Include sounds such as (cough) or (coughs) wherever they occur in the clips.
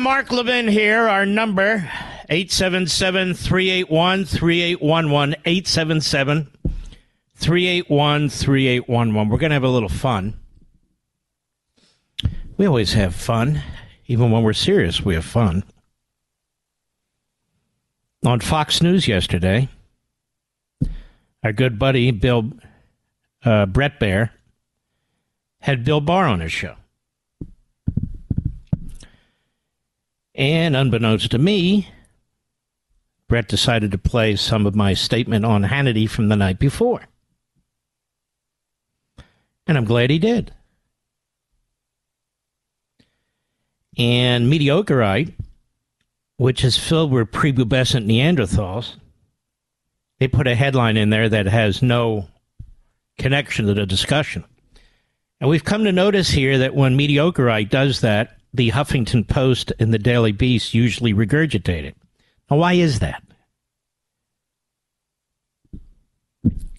Mark Levin here. Our number, 877-381-3811, 877-381-3811. We're going to have a little fun. We always have fun. Even when we're serious, we have fun. On Fox News yesterday, our good buddy Bill uh, Bret Baier had Bill Barr on his show. And unbeknownst to me, Bret decided to play some of my statement on Hannity from the night before. And I'm glad he did. And Mediocrite, which is filled with prepubescent Neanderthals, they put a headline in there that has no connection to the discussion. And we've come to notice here that when Mediocrite does that, the Huffington Post and the Daily Beast usually regurgitate it. Now, why is that?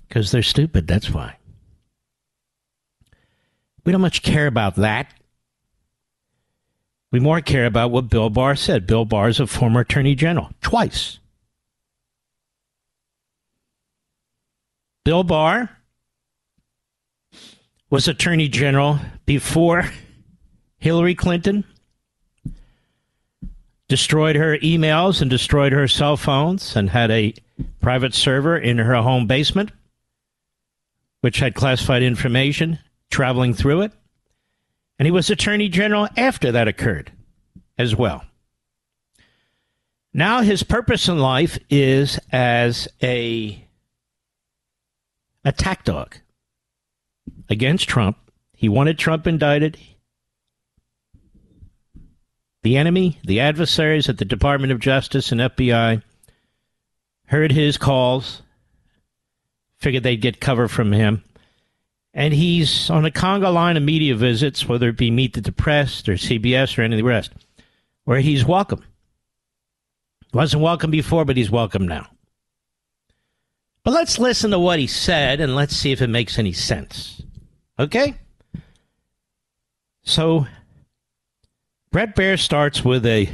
Because they're stupid, that's why. We don't much care about that. We more care about what Bill Barr said. Bill Barr is a former attorney general, twice. Bill Barr was attorney general before Hillary Clinton destroyed her emails and destroyed her cell phones and had a private server in her home basement, which had classified information traveling through it. And he was Attorney General after that occurred as well. Now his purpose in life is as a attack dog against Trump. He wanted Trump indicted. The enemy, the adversaries at the Department of Justice and FBI heard his calls, figured they'd get cover from him. And he's on a conga line of media visits, whether it be Meet the Press or CBS or any of the rest, where he's welcome. Wasn't welcome before, but he's welcome now. But let's listen to what he said and let's see if it makes any sense. Okay? So Bret Baier starts with a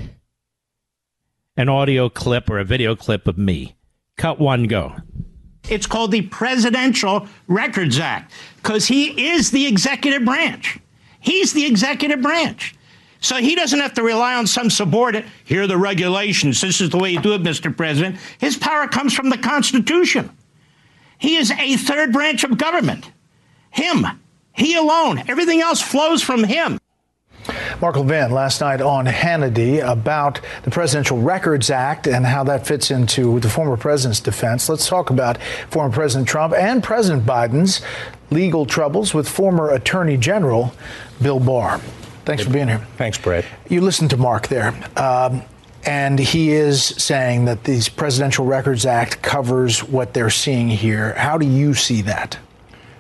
an audio clip or a video clip of me. Cut one, go. It's called the Presidential Records Act because he is the executive branch. He's the executive branch. So he doesn't have to rely on some subordinate. Here are the regulations. This is the way you do it, Mr. President. His power comes from the Constitution. He is a third branch of government. Him. He alone. Everything else flows from him. Mark Levin last night on Hannity about the Presidential Records Act and how that fits into the former president's defense. Let's talk about former President Trump and President Biden's legal troubles with former Attorney General Bill Barr. Thanks for being here. Thanks, Bret. You listened to Mark there. Um, and he is saying that the Presidential Records Act covers what they're seeing here. How do you see that?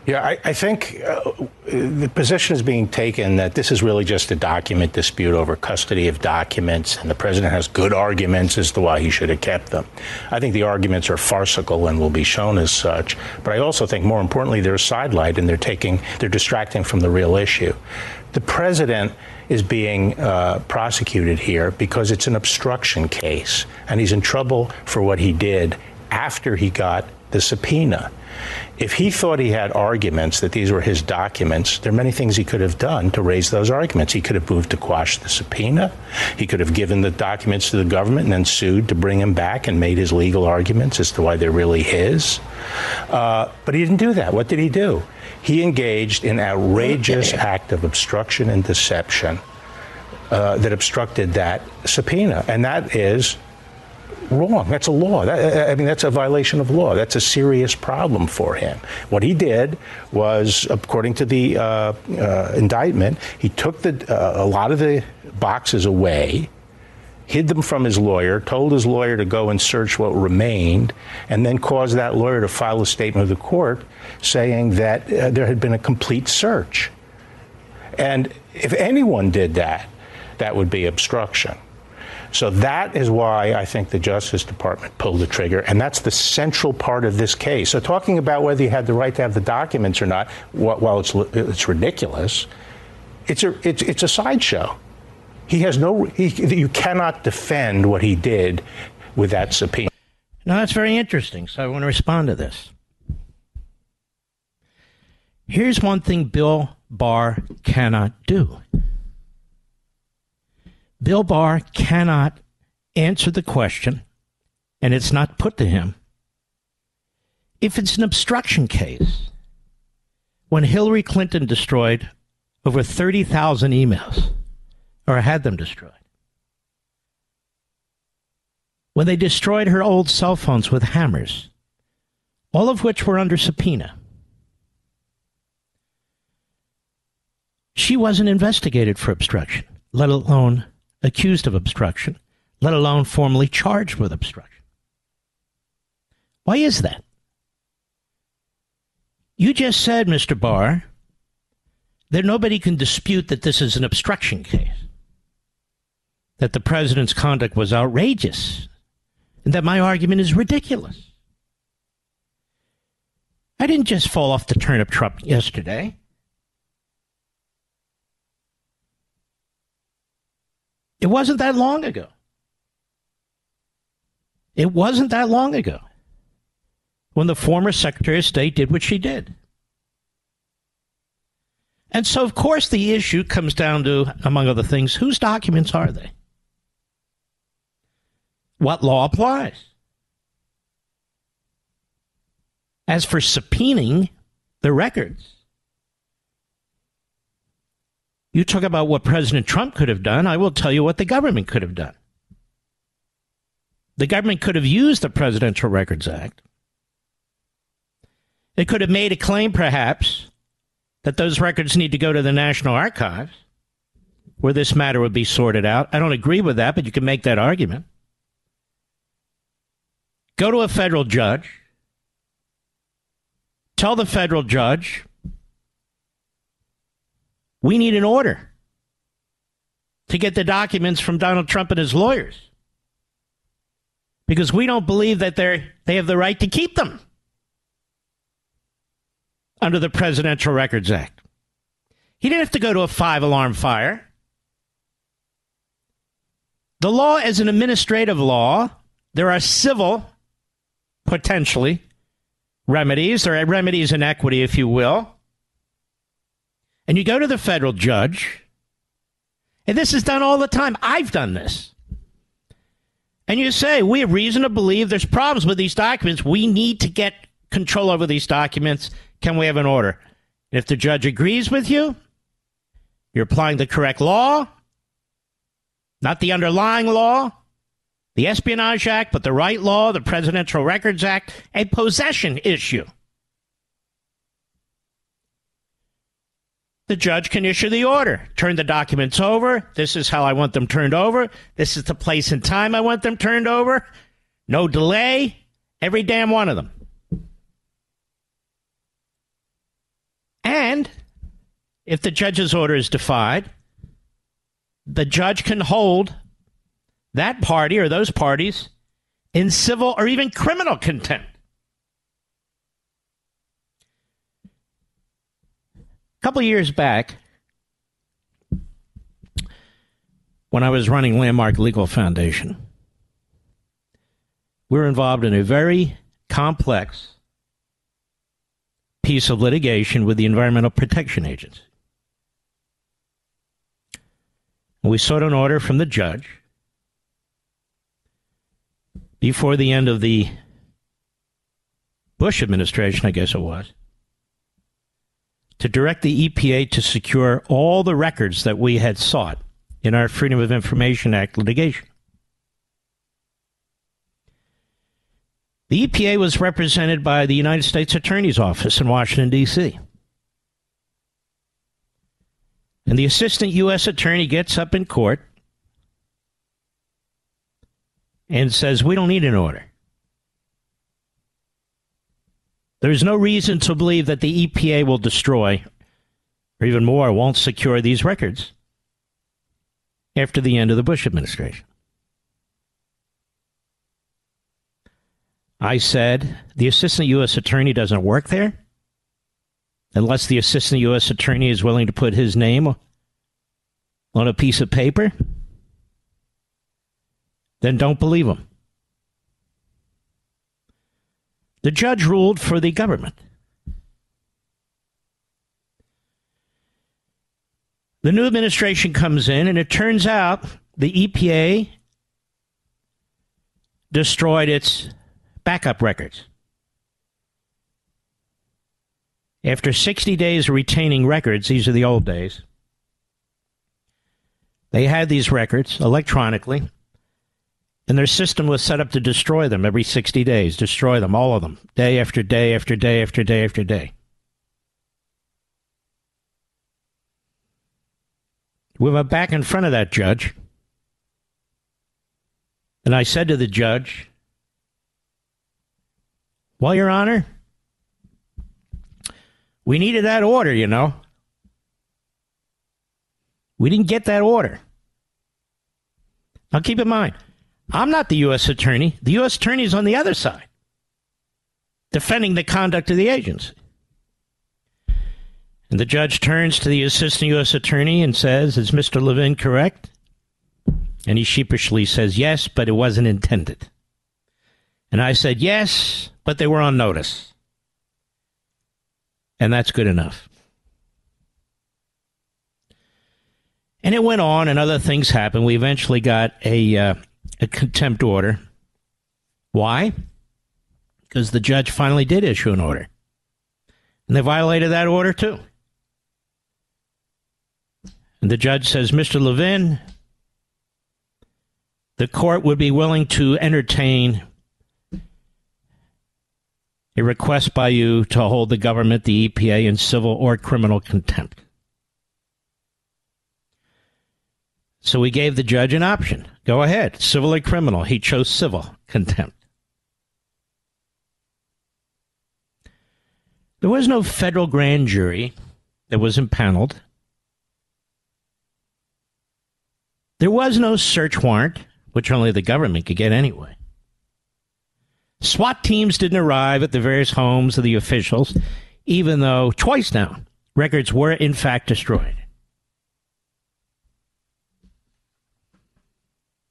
Yeah, I, I think uh, the position is being taken that this is really just a document dispute over custody of documents, and the president has good arguments as to why he should have kept them. I think the arguments are farcical and will be shown as such. But I also think, more importantly, they're sidelight and they're taking, they're distracting from the real issue. The president is being uh, prosecuted here because it's an obstruction case, and he's in trouble for what he did after he got the subpoena. If he thought he had arguments that these were his documents, there are many things he could have done to raise those arguments. He could have moved to quash the subpoena. He could have given the documents to the government and then sued to bring him back and made his legal arguments as to why they're really his. Uh, but he didn't do that. What did he do? He engaged in outrageous act of obstruction and deception uh, that obstructed that subpoena, and that is wrong. That's a law. That, I mean, that's a violation of law. That's a serious problem for him. What he did was, according to the uh, uh, indictment, he took the, uh, a lot of the boxes away, hid them from his lawyer, told his lawyer to go and search what remained, and then caused that lawyer to file a statement of the court saying that uh, there had been a complete search. And if anyone did that, that would be obstruction. So that is why I think the Justice Department pulled the trigger, and that's the central part of this case. So talking about whether he had the right to have the documents or not, while it's it's ridiculous, it's a it's, it's a sideshow. He has no. He, you cannot defend what he did with that subpoena. Now that's very interesting. So I want to respond to this. Here's one thing Bill Barr cannot do. Bill Barr cannot answer the question, and it's not put to him. If it's an obstruction case, when Hillary Clinton destroyed over 30,000 emails, or had them destroyed, when they destroyed her old cell phones with hammers, all of which were under subpoena, she wasn't investigated for obstruction, let alone accused of obstruction, let alone formally charged with obstruction. Why is that? You just said, Mr. Barr, that nobody can dispute that this is an obstruction case, that the president's conduct was outrageous, and that my argument is ridiculous. I didn't just fall off the turnip truck yesterday. It wasn't that long ago. It wasn't that long ago when the former Secretary of State did what she did. And so, of course, the issue comes down to, among other things, whose documents are they? What law applies? As for subpoenaing the records, you talk about what President Trump could have done. I will tell you what the government could have done. The government could have used the Presidential Records Act. It could have made a claim, perhaps, that those records need to go to the National Archives, where this matter would be sorted out. I don't agree with that, but you can make that argument. Go to a federal judge. Tell the federal judge we need an order to get the documents from Donald Trump and his lawyers because we don't believe that they they have the right to keep them under the Presidential Records Act. He didn't have to go to a five alarm fire. The law is an administrative law. There are civil, potentially, remedies. There are remedies in equity, if you will and you go to the federal judge, and this is done all the time. I've done this. And you say, we have reason to believe there's problems with these documents. We need to get control over these documents. Can we have an order? And if the judge agrees with you, you're applying the correct law, not the underlying law, the Espionage Act, but the right law, the Presidential Records Act, a possession issue. The judge can issue the order. Turn the documents over. This is how I want them turned over. This is the place and time I want them turned over. No delay. Every damn one of them. And if the judge's order is defied, the judge can hold that party or those parties in civil or even criminal contempt. A couple years back, when I was running Landmark Legal Foundation, we were involved in a very complex piece of litigation with the Environmental Protection Agency. We sought an order from the judge before the end of the Bush administration, I guess it was, to direct the EPA to secure all the records that we had sought in our Freedom of Information Act litigation. The EPA was represented by the United States Attorney's Office in Washington, D.C. And the assistant U.S. attorney gets up in court and says, We don't need an order. There's no reason to believe that the EPA will destroy, or even more, won't secure these records after the end of the Bush administration. I said, the assistant U.S. attorney doesn't work there unless the assistant U.S. attorney is willing to put his name on a piece of paper. Then don't believe him. The judge ruled for the government. The new administration comes in, and it turns out the EPA destroyed its backup records. After 60 days of retaining records, these are the old days, they had these records electronically, and their system was set up to destroy them every 60 days, destroy them, all of them, day after day after day after day after day. We went back in front of that judge, and I said to the judge, well, Your Honor, we needed that order, you know. We didn't get that order. Now, keep in mind, I'm not the U.S. Attorney. The U.S. Attorney is on the other side, defending the conduct of the agency. And the judge turns to the Assistant U.S. Attorney and says, Is Mr. Levin correct? And he sheepishly says, Yes, but it wasn't intended. And I said, Yes, but they were on notice. And that's good enough. And it went on, and other things happened. We eventually got a, uh, a contempt order. Why? Because the judge finally did issue an order. And they violated that order too. And the judge says, Mr. Levin, the court would be willing to entertain a request by you to hold the government, the EPA, in civil or criminal contempt. So we gave the judge an option. Go ahead, civil or criminal. He chose civil contempt. There was no federal grand jury that was impaneled. There was no search warrant, which only the government could get anyway. SWAT teams didn't arrive at the various homes of the officials, even though twice now records were in fact destroyed.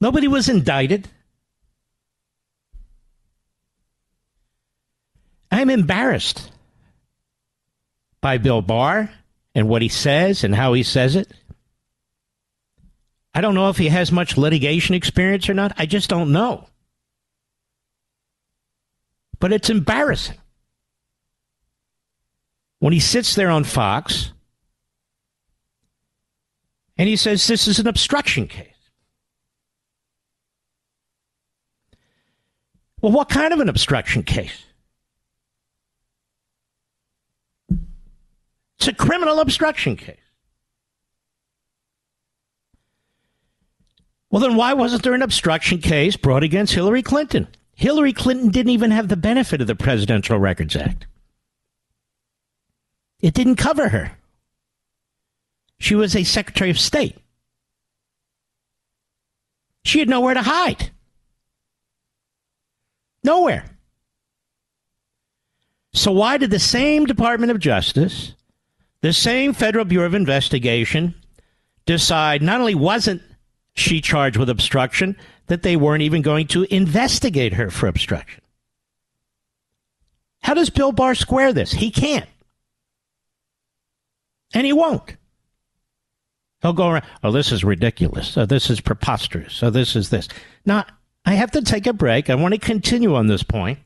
Nobody was indicted. I'm embarrassed by Bill Barr and what he says and how he says it. I don't know if he has much litigation experience or not. I just don't know. But it's embarrassing. When he sits there on Fox and he says this is an obstruction case. Well, what kind of an obstruction case? It's a criminal obstruction case. Well, then why wasn't there an obstruction case brought against Hillary Clinton? Hillary Clinton didn't even have the benefit of the Presidential Records Act. It didn't cover her. She was a Secretary of State. She had nowhere to hide. Nowhere. So, why did the same Department of Justice, the same Federal Bureau of Investigation, decide not only wasn't she charged with obstruction, that they weren't even going to investigate her for obstruction? How does Bill Barr square this? He can't. And he won't. He'll go around, oh, this is ridiculous. Oh, this is preposterous. Oh, this is this. Now, I have to take a break. I want to continue on this point.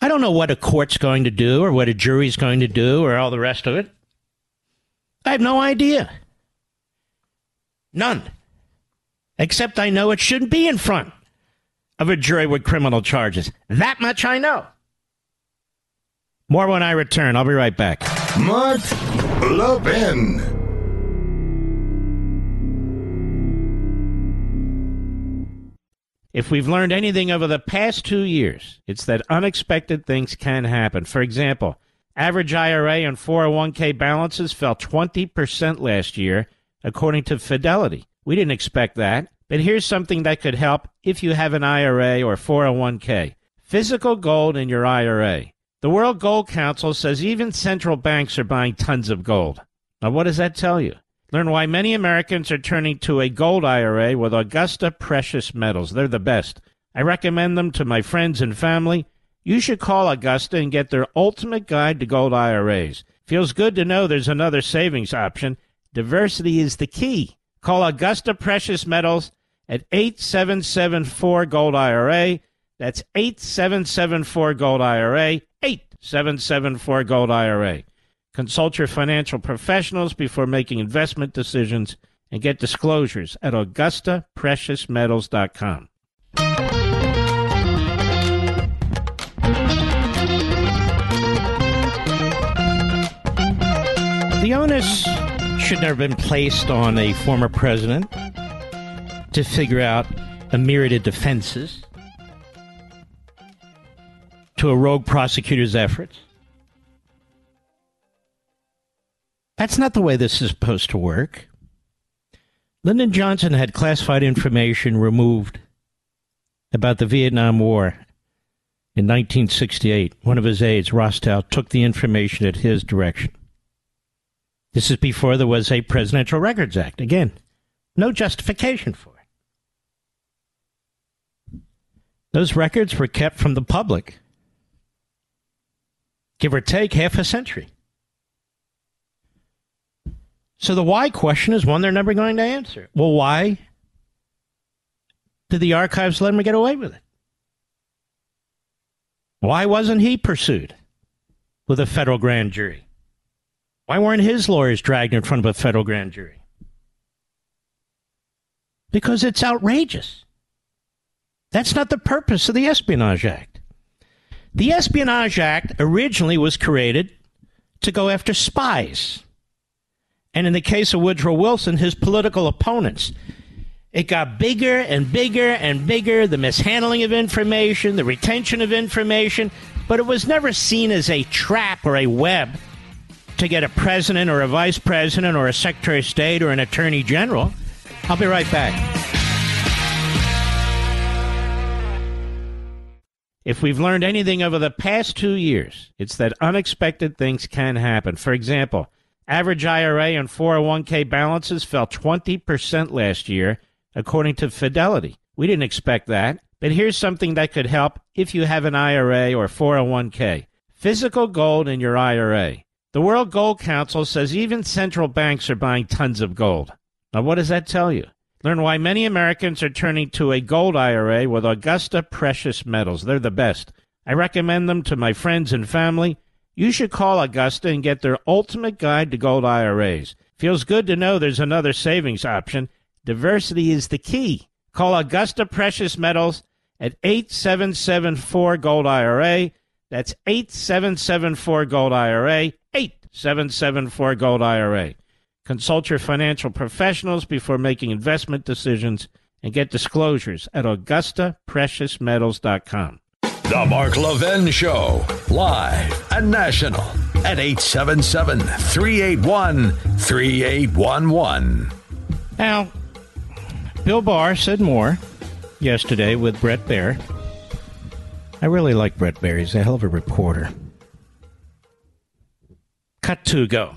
I don't know what a court's going to do or what a jury's going to do or all the rest of it. I have no idea. None. Except I know it shouldn't be in front of a jury with criminal charges. That much I know. More when I return. I'll be right back. Mark Levin. If we've learned anything over the past two years, it's that unexpected things can happen. For example, average IRA and 401k balances fell 20% last year, according to Fidelity. We didn't expect that, but here's something that could help if you have an IRA or 401k physical gold in your IRA. The World Gold Council says even central banks are buying tons of gold. Now, what does that tell you? Learn why many Americans are turning to a gold IRA with Augusta Precious Metals. They're the best. I recommend them to my friends and family. You should call Augusta and get their ultimate guide to gold IRAs. Feels good to know there's another savings option. Diversity is the key. Call Augusta Precious Metals at 8774 Gold IRA. That's 8774 Gold IRA. 8774 Gold IRA. Consult your financial professionals before making investment decisions and get disclosures at AugustaPreciousMetals.com. The onus should never have been placed on a former president to figure out a myriad of defenses to a rogue prosecutor's efforts. That's not the way this is supposed to work. Lyndon Johnson had classified information removed about the Vietnam War in 1968. One of his aides, Rostow, took the information at his direction. This is before there was a Presidential Records Act. Again, no justification for it. Those records were kept from the public, give or take half a century. So the why question is one they're never going to answer. Well, why did the archives let him get away with it? Why wasn't he pursued with a federal grand jury? Why weren't his lawyers dragged in front of a federal grand jury? Because it's outrageous. That's not the purpose of the Espionage Act. The Espionage Act originally was created to go after spies and in the case of Woodrow Wilson, his political opponents. It got bigger and bigger and bigger, the mishandling of information, the retention of information, but it was never seen as a trap or a web to get a president or a vice president or a secretary of state or an attorney general. I'll be right back. If we've learned anything over the past two years, it's that unexpected things can happen. For example, Average IRA and 401k balances fell 20% last year, according to Fidelity. We didn't expect that, but here's something that could help if you have an IRA or 401k. Physical gold in your IRA. The World Gold Council says even central banks are buying tons of gold. Now, what does that tell you? Learn why many Americans are turning to a gold IRA with Augusta Precious Metals. They're the best. I recommend them to my friends and family. You should call Augusta and get their ultimate guide to gold IRAs. Feels good to know there's another savings option. Diversity is the key. Call Augusta Precious Metals at 8774 Gold IRA. That's 8774 Gold IRA. 8774 Gold IRA. Consult your financial professionals before making investment decisions and get disclosures at AugustaPreciousMetals.com. The Mark Levin Show, live and national at 877 381 3811. Now, Bill Barr said more yesterday with Bret Baier. I really like Bret Baier. He's a hell of a reporter. Cut to go.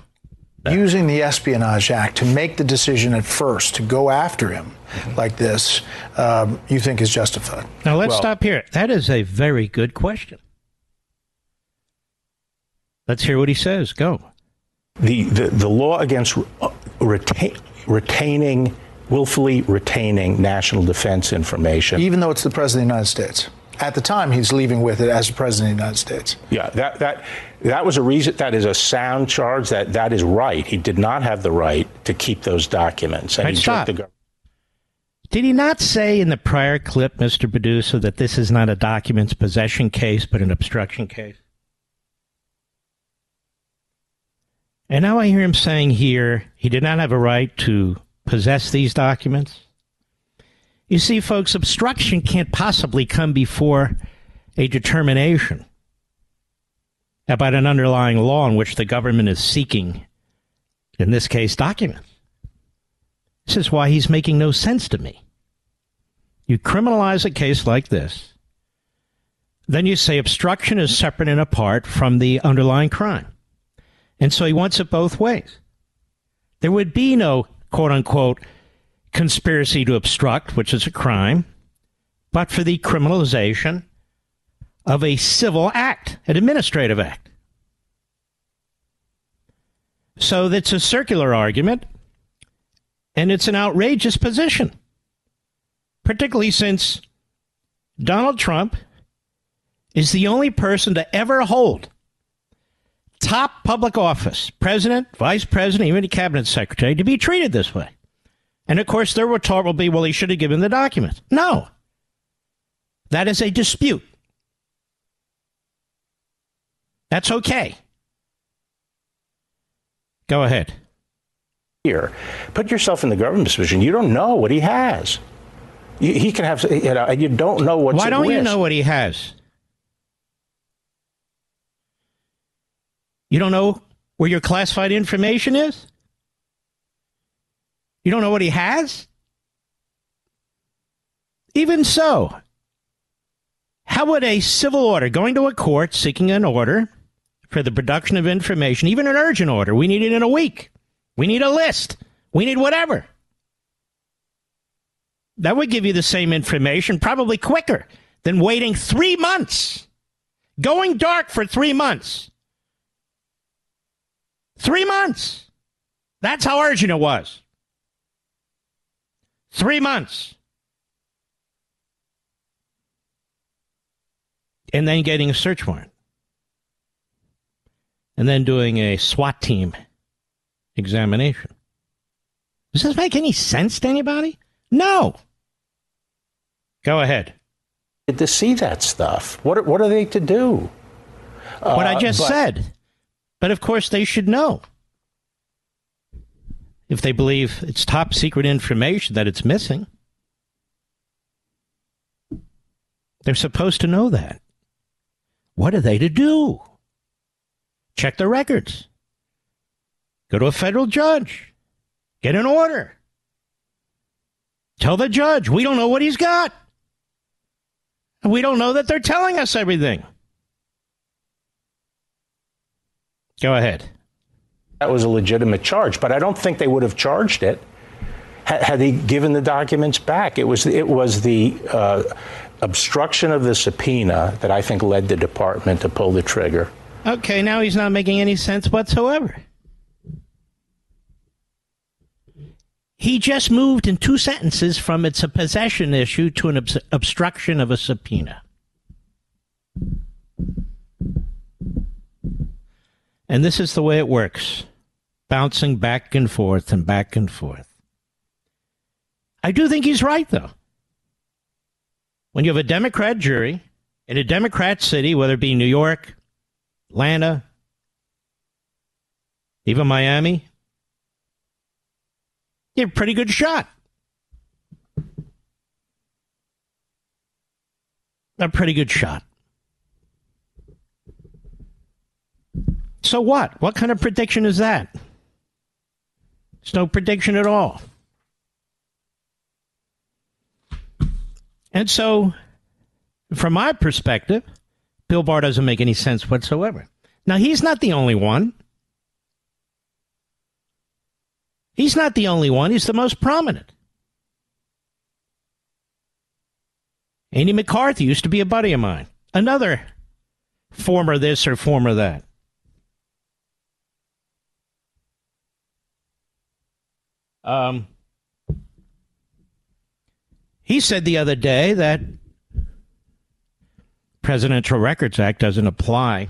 Using the Espionage Act to make the decision at first to go after him like this, um, you think is justified? Now let's Well- stop here. That is a very good question. Let's hear what he says. Go. The, the, the law against uh, retain, retaining, willfully retaining national defense information. Even though it's the President of the United States. At the time, he's leaving with it as the President of the United States. Yeah, that, that, that was a reason, that is a sound charge. That, that is right. He did not have the right to keep those documents. And Right, he stop. jerked the gov- Did he not say in the prior clip, Mr. Producer, that this is not a documents possession case, but an obstruction case? And now I hear him saying here he did not have a right to possess these documents. You see, folks, obstruction can't possibly come before a determination about an underlying law in which the government is seeking, in this case, documents. This is why he's making no sense to me. You criminalize a case like this, then you say obstruction is separate and apart from the underlying crime. And so he wants it both ways. There would be no quote unquote conspiracy to obstruct, which is a crime, but for the criminalization of a civil act, an administrative act. So that's a circular argument, and it's an outrageous position, particularly since Donald Trump is the only person to ever hold top public office, president, vice president, even a cabinet secretary, to be treated this way. And of course, their retort will be, well, he should have given the document. No. That is a dispute. That's okay. Go ahead. Here. Put yourself in the government's position. You don't know what he has. You, he can have, you know, and you don't know what's Why don't you risk. know what he has? You don't know where your classified information is? You don't know what he has? Even so, how would a civil order going to a court seeking an order for the production of information, even an urgent order, we need it in a week, we need a list, we need whatever. That would give you the same information, probably quicker than waiting three months, going dark for three months. Three months. That's how urgent it was. Three months. And then getting a search warrant. And then doing a SWAT team examination. Does this make any sense to anybody? No. Go ahead. to see that stuff. What are, what are they to do? what I Uh, just but- said. But of course, they should know. If they believe it's top secret information that it's missing, they're supposed to know that. What are they to do? Check the records. Go to a federal judge. Get an order. Tell the judge, we don't know what he's got. We don't know that they're telling us everything. Go ahead. That was a legitimate charge, but I don't think they would have charged it had, had he given the documents back. It was it was the uh, obstruction of the subpoena that I think led the department to pull the trigger. Okay, now he's not making any sense whatsoever. He just moved in two sentences from it's a possession issue to an obs- obstruction of a subpoena. And this is the way it works bouncing back and forth and back and forth. I do think he's right, though. When you have a Democrat jury in a Democrat city, whether it be New York, Atlanta, even Miami, you have a pretty good shot. A pretty good shot. So what? What kind of prediction is that? It's no prediction at all. And so, from my perspective, Bill Barr doesn't make any sense whatsoever. Now, he's not the only one. He's not the only one. He's the most prominent. Andy McCarthy used to be a buddy of mine. Another former this or former that. Um, he said the other day that Presidential Records Act doesn't apply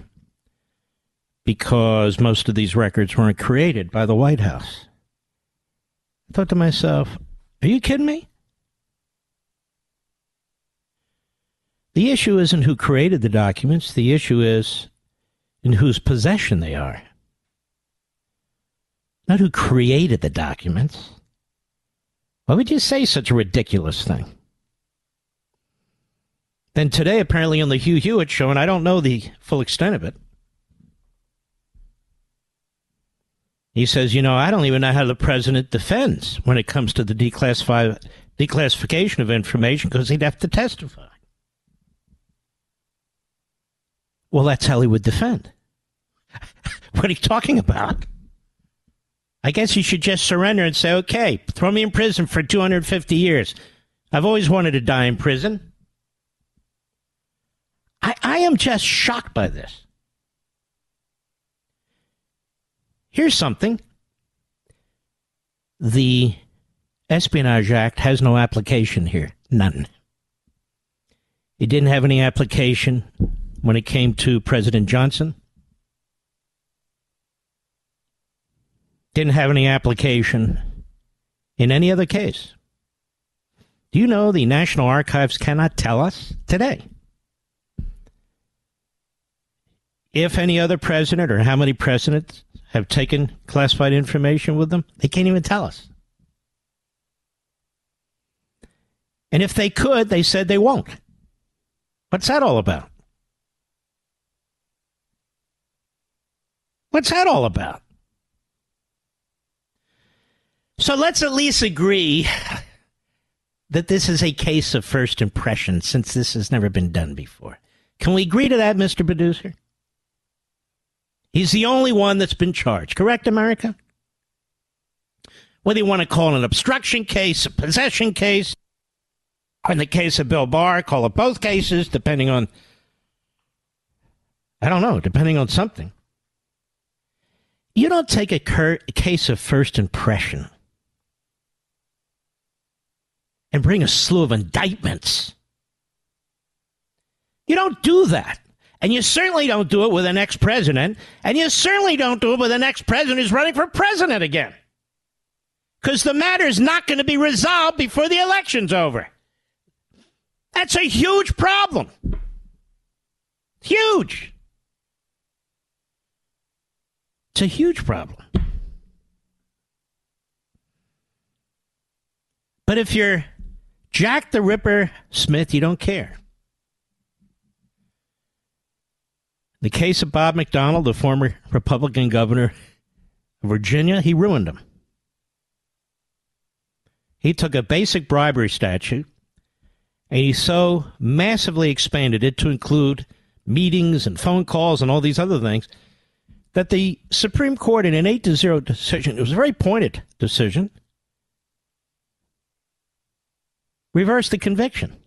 because most of these records weren't created by the White House. I thought to myself, are you kidding me? The issue isn't who created the documents, the issue is in whose possession they are. Not who created the documents. Why would you say such a ridiculous thing? Then today, apparently on the Hugh Hewitt show, and I don't know the full extent of it, he says, you know, I don't even know how the president defends when it comes to the declassify, declassification of information because he'd have to testify. Well, that's how he would defend. (laughs) what are you talking about? I guess he should just surrender and say, okay, throw me in prison for 250 years. I've always wanted to die in prison. I, I am just shocked by this. Here's something the Espionage Act has no application here. None. It didn't have any application when it came to President Johnson. Didn't have any application in any other case. Do you know the National Archives cannot tell us today if any other president or how many presidents have taken classified information with them? They can't even tell us. And if they could, they said they won't. What's that all about? What's that all about? So let's at least agree that this is a case of first impression since this has never been done before. Can we agree to that, Mr. Producer? He's the only one that's been charged, correct, America? Whether you want to call it an obstruction case, a possession case, or in the case of Bill Barr, call it both cases, depending on, I don't know, depending on something. You don't take a, cur- a case of first impression and bring a slew of indictments. You don't do that. And you certainly don't do it with an ex president. And you certainly don't do it with an ex president who's running for president again. Because the matter is not going to be resolved before the election's over. That's a huge problem. Huge. It's a huge problem. But if you're Jack the Ripper Smith, you don't care. The case of Bob McDonnell, the former Republican governor of Virginia, he ruined him. He took a basic bribery statute and he so massively expanded it to include meetings and phone calls and all these other things that the Supreme Court, in an 8 to 0 decision, it was a very pointed decision, reversed the conviction.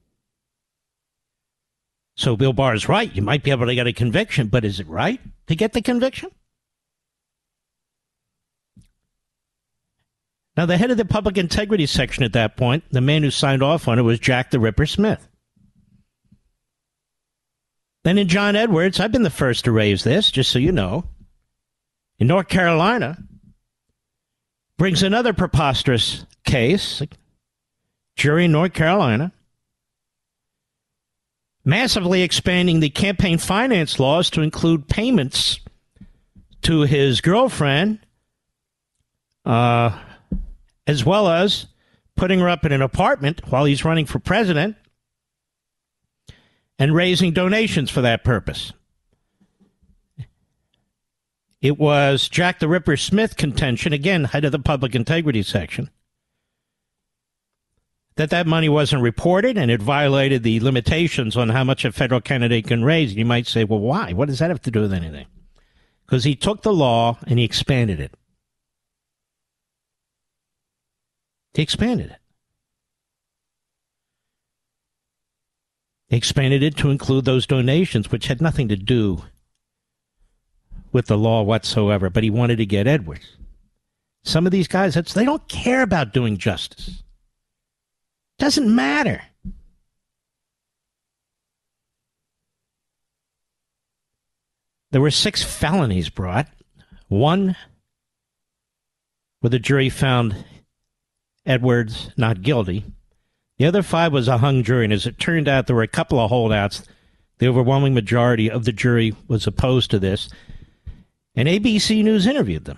So Bill Barr is right. You might be able to get a conviction, but is it right to get the conviction? Now, the head of the public integrity section at that point, the man who signed off on it was Jack the Ripper Smith. Then in John Edwards, I've been the first to raise this, just so you know in North Carolina brings another preposterous case. Jury in North Carolina massively expanding the campaign finance laws to include payments to his girlfriend, uh, as well as putting her up in an apartment while he's running for president and raising donations for that purpose. It was Jack the Ripper Smith contention, again, head of the public integrity section, that that money wasn't reported and it violated the limitations on how much a federal candidate can raise. And you might say, well, why? What does that have to do with anything? Because he took the law and he expanded it. He expanded it. He expanded it to include those donations, which had nothing to do with the law whatsoever, but he wanted to get Edwards. Some of these guys, they don't care about doing justice. Doesn't matter. There were six felonies brought. One where the jury found Edwards not guilty. The other five was a hung jury, and as it turned out, there were a couple of holdouts. The overwhelming majority of the jury was opposed to this. And ABC News interviewed them.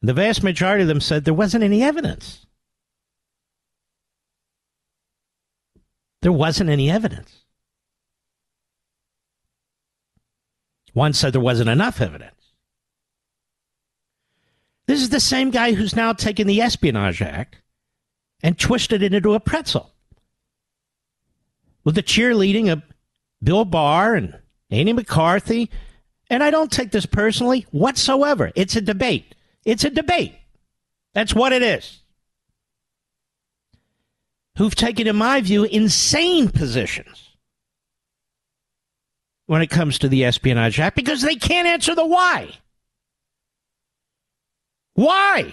The vast majority of them said there wasn't any evidence. There wasn't any evidence. One said there wasn't enough evidence. This is the same guy who's now taken the Espionage Act and twisted it into a pretzel with the cheerleading of Bill Barr and Andy McCarthy and I don't take this personally whatsoever. It's a debate. It's a debate. That's what it is. Who've taken, in my view, insane positions when it comes to the Espionage Act because they can't answer the why. Why?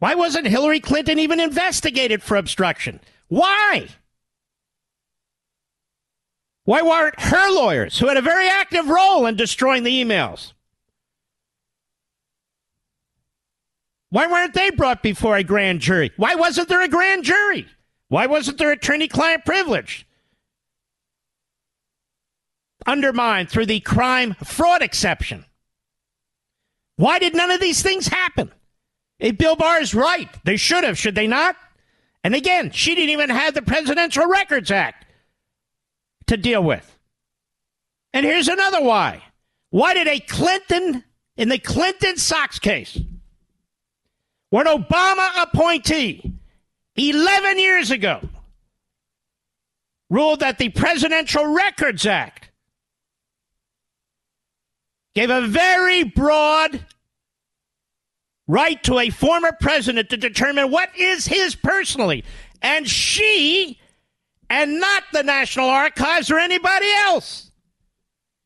Why wasn't Hillary Clinton even investigated for obstruction? Why? Why weren't her lawyers, who had a very active role in destroying the emails, why weren't they brought before a grand jury? Why wasn't there a grand jury? Why wasn't there attorney client privilege? Undermined through the crime fraud exception. Why did none of these things happen? If Bill Barr is right, they should have, should they not? And again, she didn't even have the Presidential Records Act to deal with. And here's another why. Why did a Clinton, in the Clinton socks case, when Obama appointee 11 years ago ruled that the Presidential Records Act gave a very broad right to a former president to determine what is his personally. And she and not the National Archives or anybody else,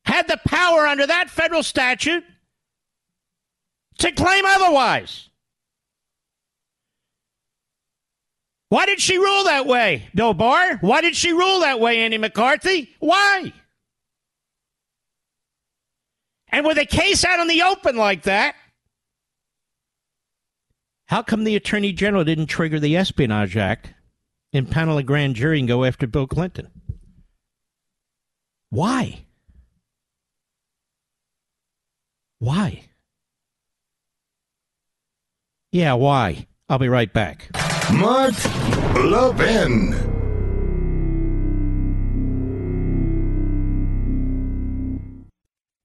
had the power under that federal statute to claim otherwise. Why did she rule that way, Bill Barr? Why did she rule that way, Andy McCarthy? Why? And with a case out in the open like that, how come the Attorney General didn't trigger the Espionage Act and panel a grand jury and go after Bill Clinton. Why? Why? Yeah, why? I'll be right back. Mark Levin.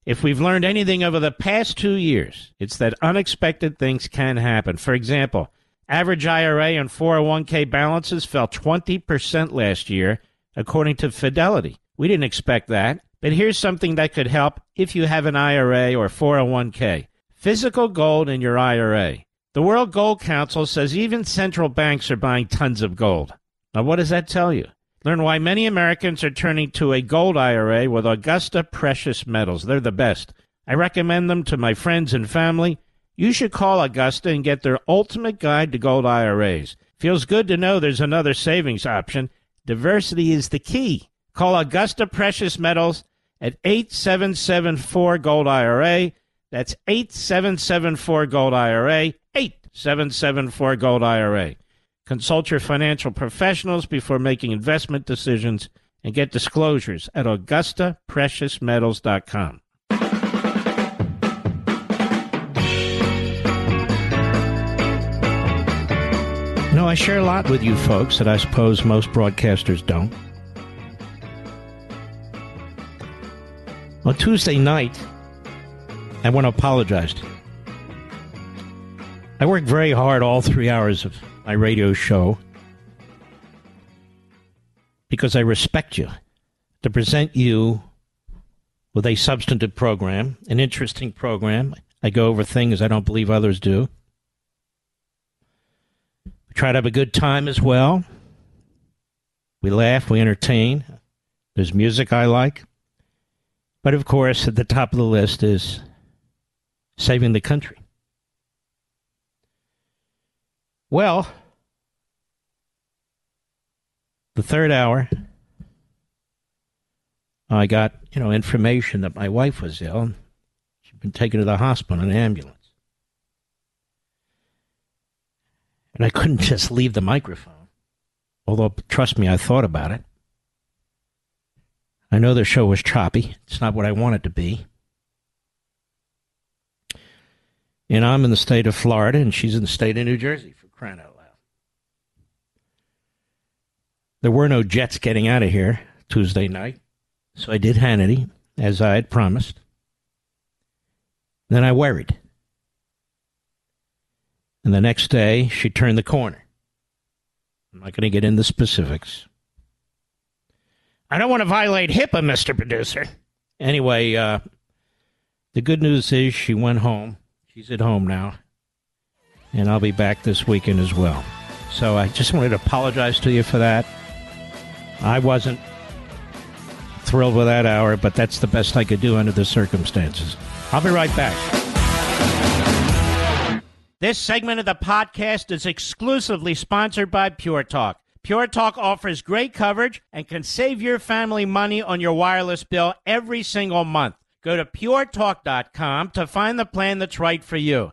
If we've learned anything over the past two years, it's that unexpected things can happen. For example, Average IRA and 401k balances fell 20% last year, according to Fidelity. We didn't expect that, but here's something that could help if you have an IRA or 401k physical gold in your IRA. The World Gold Council says even central banks are buying tons of gold. Now, what does that tell you? Learn why many Americans are turning to a gold IRA with Augusta Precious Metals. They're the best. I recommend them to my friends and family. You should call Augusta and get their ultimate guide to gold IRAs. Feels good to know there's another savings option. Diversity is the key. Call Augusta Precious Metals at 8774 Gold IRA. That's 8774 Gold IRA. 8774 Gold IRA. Consult your financial professionals before making investment decisions and get disclosures at AugustaPreciousMetals.com. No, I share a lot with you folks that I suppose most broadcasters don't. On Tuesday night, I want to apologize to you. I work very hard all three hours of my radio show because I respect you to present you with a substantive program, an interesting program. I go over things I don't believe others do. We try to have a good time as well. We laugh, we entertain. There's music I like. But of course, at the top of the list is saving the country. Well, the third hour, I got, you know, information that my wife was ill. She'd been taken to the hospital in an ambulance. And I couldn't (laughs) just leave the microphone. Although, trust me, I thought about it. I know the show was choppy. It's not what I want it to be. And I'm in the state of Florida, and she's in the state of New Jersey crying out loud. There were no jets getting out of here Tuesday night, so I did Hannity, as I had promised. Then I worried. And the next day, she turned the corner. I'm not going to get into specifics. I don't want to violate HIPAA, Mr. Producer. Anyway, uh, the good news is she went home. She's at home now and I'll be back this weekend as well. So I just wanted to apologize to you for that. I wasn't thrilled with that hour, but that's the best I could do under the circumstances. I'll be right back. This segment of the podcast is exclusively sponsored by Pure Talk. Pure Talk offers great coverage and can save your family money on your wireless bill every single month. Go to puretalk.com to find the plan that's right for you.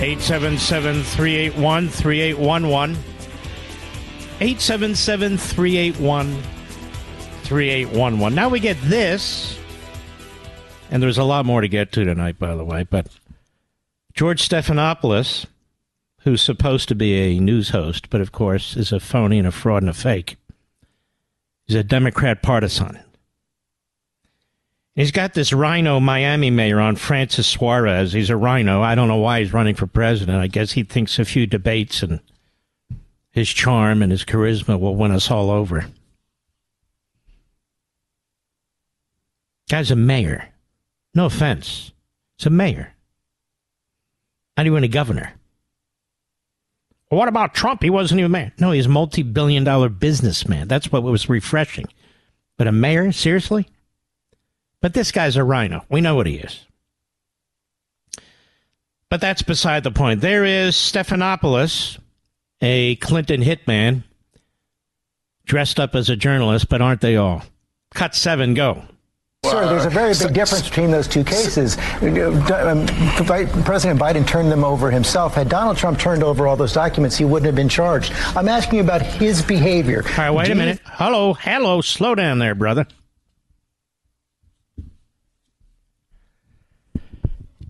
877 381 3811. 877 381 3811. Now we get this, and there's a lot more to get to tonight, by the way, but George Stephanopoulos, who's supposed to be a news host, but of course is a phony and a fraud and a fake, is a Democrat partisan. He's got this RINO Miami mayor on Francis Suarez. He's a RINO. I don't know why he's running for president. I guess he thinks a few debates and his charm and his charisma will win us all over. Guy's a mayor. No offense. It's a mayor. Not even a governor. What about Trump? He wasn't even mayor. No, he's a multi billion dollar businessman. That's what was refreshing. But a mayor? Seriously? But this guy's a RINO. We know what he is. But that's beside the point. There is Stephanopoulos, a Clinton hitman, dressed up as a journalist, but aren't they all? Cut seven, go. Sir, there's a very big difference between those two cases. Um, President Biden turned them over himself. Had Donald Trump turned over all those documents, he wouldn't have been charged. I'm asking you about his behavior. All right, wait Do a minute. You... Hello, hello, slow down there, brother.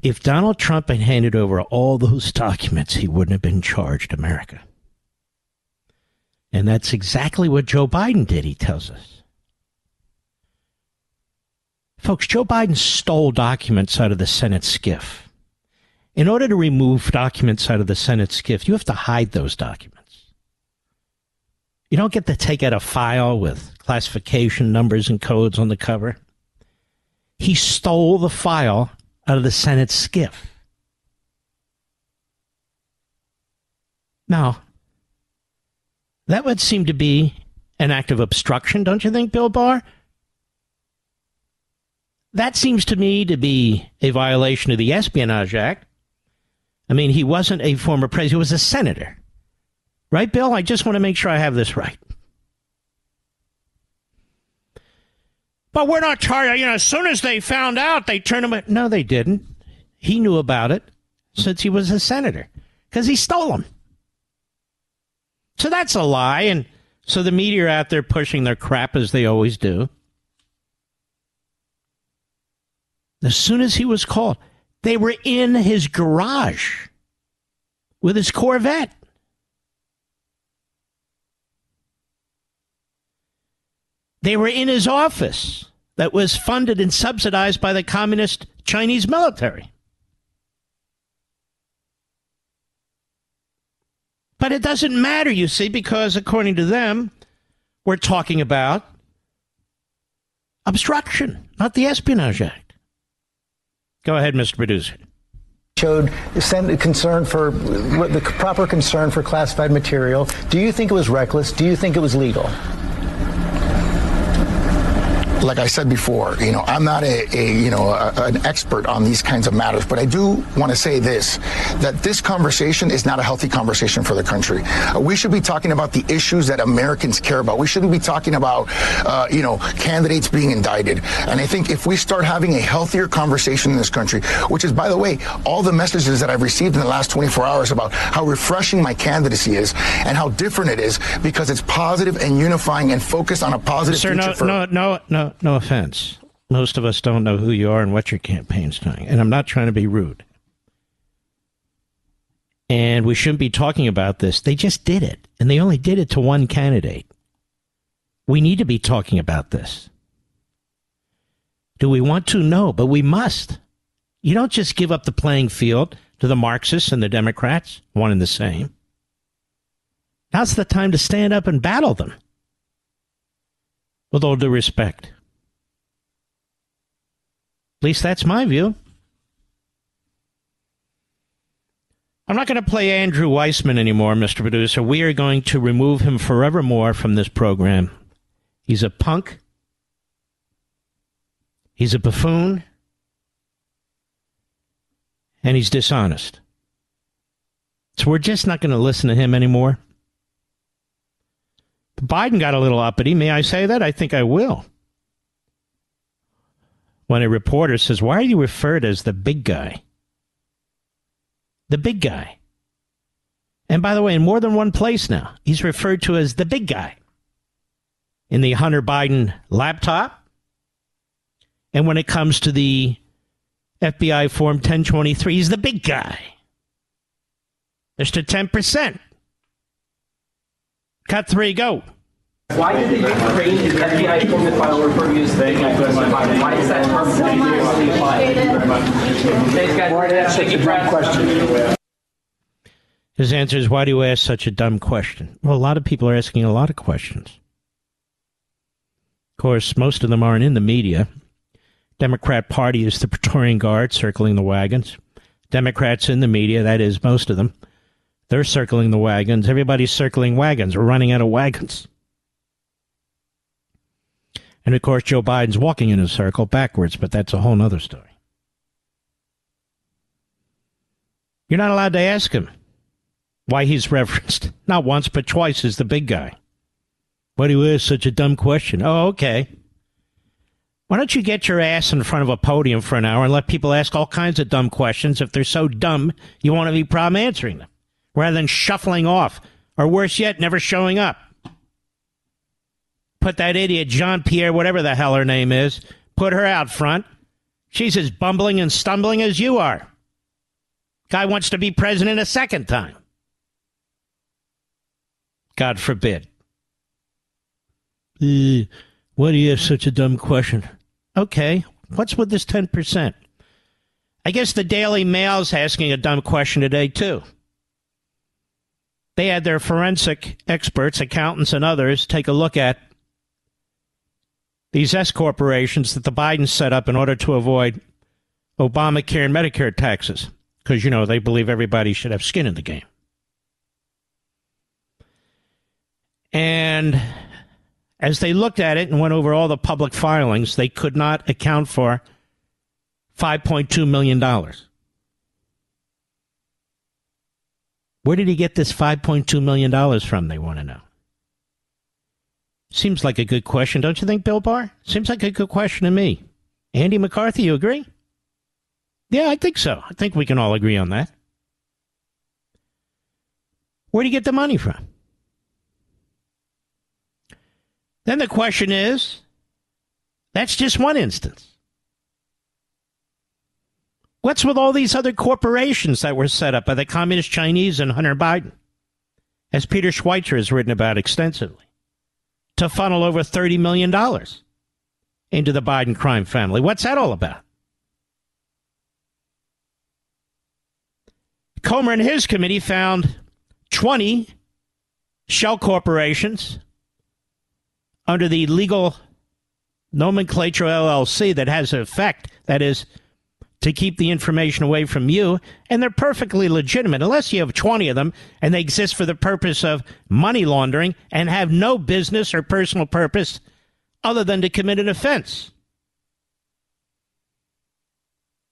If Donald Trump had handed over all those documents, he wouldn't have been charged America. And that's exactly what Joe Biden did, he tells us. Folks, Joe Biden stole documents out of the Senate SCIF. In order to remove documents out of the Senate SCIF, you have to hide those documents. You don't get to take out a file with classification numbers and codes on the cover. He stole the file out of the Senate SCIF. Now, that would seem to be an act of obstruction, don't you think, Bill Barr? That seems to me to be a violation of the Espionage Act. I mean, he wasn't a former president, he was a senator. Right, Bill? I just want to make sure I have this right. But we're not charged. You know, as soon as they found out, they turned him. No, they didn't. He knew about it. since he was a senator because he stole them. So that's a lie. And so the media are out there pushing their crap as they always do. As soon as he was called, they were in his garage with his Corvette. They were in his office that was funded and subsidized by the communist Chinese military. But it doesn't matter, you see, because according to them, we're talking about obstruction, not the Espionage Act. Go ahead, Mr. Producer. Showed concern for the proper concern for classified material. Do you think it was reckless? Do you think it was legal? Like I said before, you know, I'm not a, a you know a, an expert on these kinds of matters, but I do want to say this: that this conversation is not a healthy conversation for the country. Uh, we should be talking about the issues that Americans care about. We shouldn't be talking about uh, you know candidates being indicted. And I think if we start having a healthier conversation in this country, which is, by the way, all the messages that I've received in the last 24 hours about how refreshing my candidacy is and how different it is because it's positive and unifying and focused on a positive Sir, future no, for no, no, no, no offense. Most of us don't know who you are and what your campaign's doing. And I'm not trying to be rude. And we shouldn't be talking about this. They just did it. And they only did it to one candidate. We need to be talking about this. Do we want to? No, but we must. You don't just give up the playing field to the Marxists and the Democrats, one and the same. Now's the time to stand up and battle them. With all due respect. At least that's my view. I'm not going to play Andrew Weissmann anymore, Mr. Producer. We are going to remove him forevermore from this program. He's a punk. He's a buffoon. And he's dishonest. So we're just not going to listen to him anymore. Biden got a little uppity. May I say that? I think I will when a reporter says, Why are you referred as the big guy? The big guy. And by the way, in more than one place now, he's referred to as the big guy. In the Hunter Biden laptop. And when it comes to the FBI Form 1023, he's the big guy. Mr. 10%. Cut three, go. Why did the Ukraine the FBI informant file refer you as the Why is that term continuously applied? Thanks, guys. Thank you, question. His answer is, why do you ask such a dumb question? Well, a lot of people are asking a lot of questions. Of course, most of them aren't in the media. Democrat Party is the Praetorian Guard circling the wagons. Democrats in the media, that is, most of them, they're circling the wagons. Everybody's circling wagons. We're running out of wagons. And of course, Joe Biden's walking in a circle backwards, but that's a whole other story. You're not allowed to ask him why he's referenced, (laughs) not once, but twice, as the big guy. Why do you ask such a dumb question? Oh, okay. Why don't you get your ass in front of a podium for an hour and let people ask all kinds of dumb questions if they're so dumb you won't have any problem answering them, rather than shuffling off, or worse yet, never showing up? Put that idiot Jean Pierre, whatever the hell her name is, put her out front. She's as bumbling and stumbling as you are. Guy wants to be president a second time. God forbid. Uh, why do you have such a dumb question? Okay, what's with this 10%? I guess the Daily Mail's asking a dumb question today, too. They had their forensic experts, accountants, and others take a look at these S corporations that the Bidens set up in order to avoid Obamacare and Medicare taxes, because, you know, they believe everybody should have skin in the game. And as they looked at it and went over all the public filings, they could not account for $5.2 million. Where did he get this $5.2 million from, they want to know. Seems like a good question, don't you think, Bill Barr? Seems like a good question to me. Andy McCarthy, you agree? Yeah, I think so. I think we can all agree on that. Where do you get the money from? Then the question is that's just one instance. What's with all these other corporations that were set up by the Communist Chinese and Hunter Biden, as Peter Schweizer has written about extensively, to funnel over $30 million into the Biden crime family? What's that all about? Comer and his committee found 20 shell corporations under the legal nomenclature LLC that has effect that is to keep the information away from you, and they're perfectly legitimate unless you have 20 of them and they exist for the purpose of money laundering and have no business or personal purpose other than to commit an offense.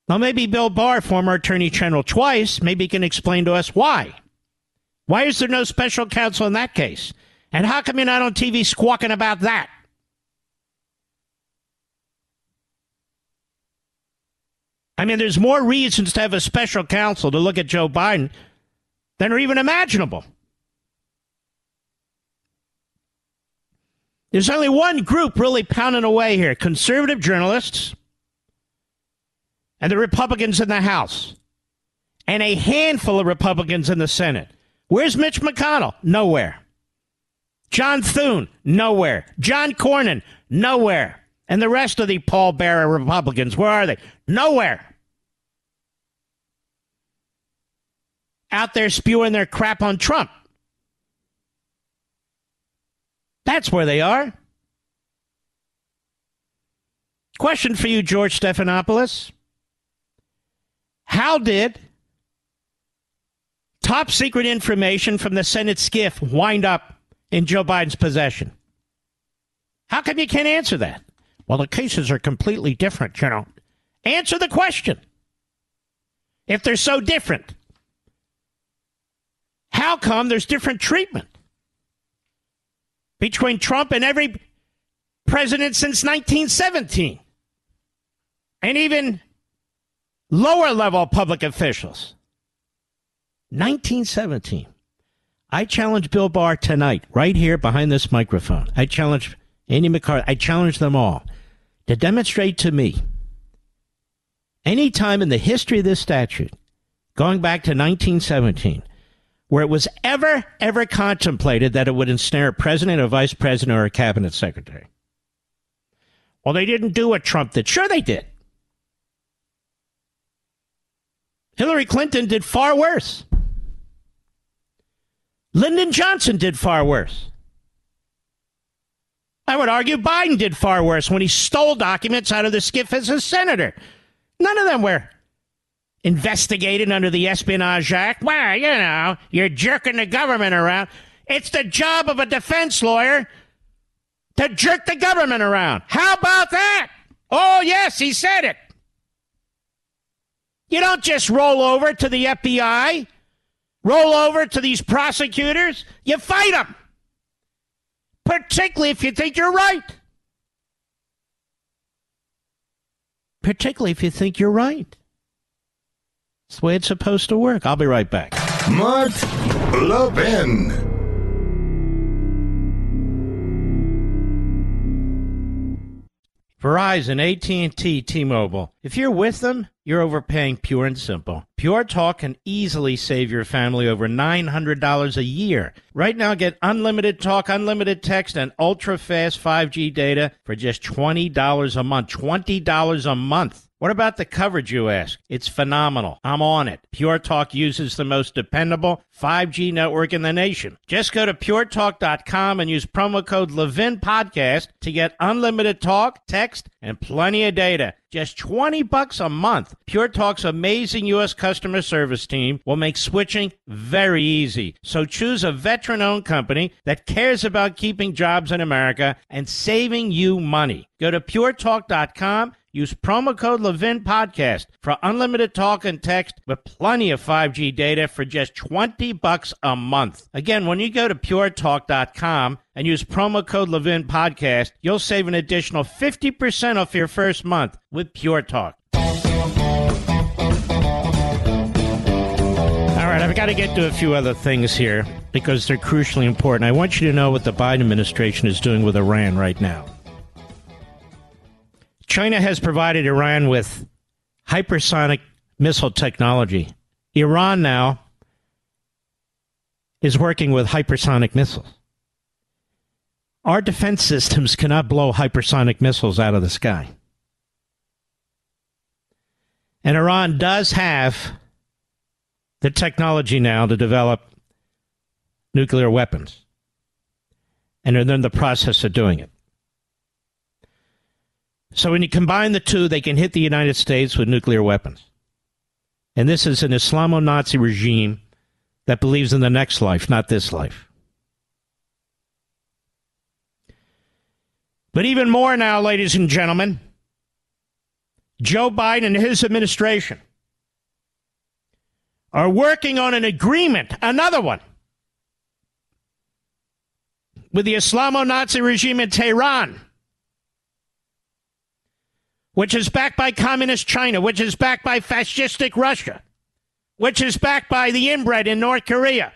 Now, maybe Bill Barr, former Attorney General twice, maybe can explain to us why. Why is there no special counsel in that case? And how come you're not on TV squawking about that? I mean, there's more reasons to have a special counsel to look at Joe Biden than are even imaginable. There's only one group really pounding away here conservative journalists and the Republicans in the House, and a handful of Republicans in the Senate. Where's Mitch McConnell? Nowhere. John Thune? Nowhere. John Cornyn? Nowhere. And the rest of the Paul Bearer Republicans, where are they? Nowhere. Out there spewing their crap on Trump. That's where they are. Question for you, George Stephanopoulos. How did top secret information from the Senate SCIF wind up in Joe Biden's possession? How come you can't answer that? Well, the cases are completely different, you know. Answer the question. If they're so different, how come there's different treatment between Trump and every president since 1917? And even lower level public officials. 1917. I challenge Bill Barr tonight, right here behind this microphone. I challenge Andy McCarthy. I challenge them all to demonstrate to me any time in the history of this statute, going back to 1917, where it was ever, ever contemplated that it would ensnare a president, a vice president, or a cabinet secretary. Well, they didn't do what Trump did. Sure, they did. Hillary Clinton did far worse. Lyndon Johnson did far worse. I would argue Biden did far worse when he stole documents out of the SCIF as a senator. None of them were investigated under the Espionage Act. Well, you know, you're jerking the government around. It's the job of a defense lawyer to jerk the government around. How about that? Oh, yes, he said it. You don't just roll over to the FBI, roll over to these prosecutors. You fight them, particularly if you think you're right. Particularly if you think you're right. It's the way it's supposed to work. I'll be right back. Mark Levin. Verizon, AT&T, T-Mobile. If you're with them, you're overpaying pure and simple. Pure Talk can easily save your family over $900 a year. Right now, get unlimited talk, unlimited text, and ultra-fast 5G data for just $20 a month. $20 a month. What about the coverage, you ask? It's phenomenal. I'm on it. Pure Talk uses the most dependable 5G network in the nation. Just go to puretalk.com and use promo code Levin Podcast to get unlimited talk, text, and plenty of data. Just 20 bucks a month. Pure Talk's amazing U.S. customer service team will make switching very easy. So choose a veteran owned company that cares about keeping jobs in America and saving you money. Go to puretalk.com Use promo code Levin Podcast for unlimited talk and text with plenty of 5G data for just 20 bucks a month. Again, when you go to puretalk.com and use promo code Levin Podcast, you'll save an additional 50% off your first month with Pure Talk. All right, I've got to get to a few other things here because they're crucially important. I want you to know what the Biden administration is doing with Iran right now. China has provided Iran with hypersonic missile technology. Iran now is working with hypersonic missiles. Our defense systems cannot blow hypersonic missiles out of the sky. And Iran does have the technology now to develop nuclear weapons. And they're in the process of doing it. So when you combine the two, they can hit the United States with nuclear weapons. And this is an Islamo Nazi regime that believes in the next life, not this life. But even more now, ladies and gentlemen, Joe Biden and his administration are working on an agreement, another one, with the Islamo Nazi regime in Tehran, which is backed by communist China, which is backed by fascistic Russia, which is backed by the inbred in North Korea.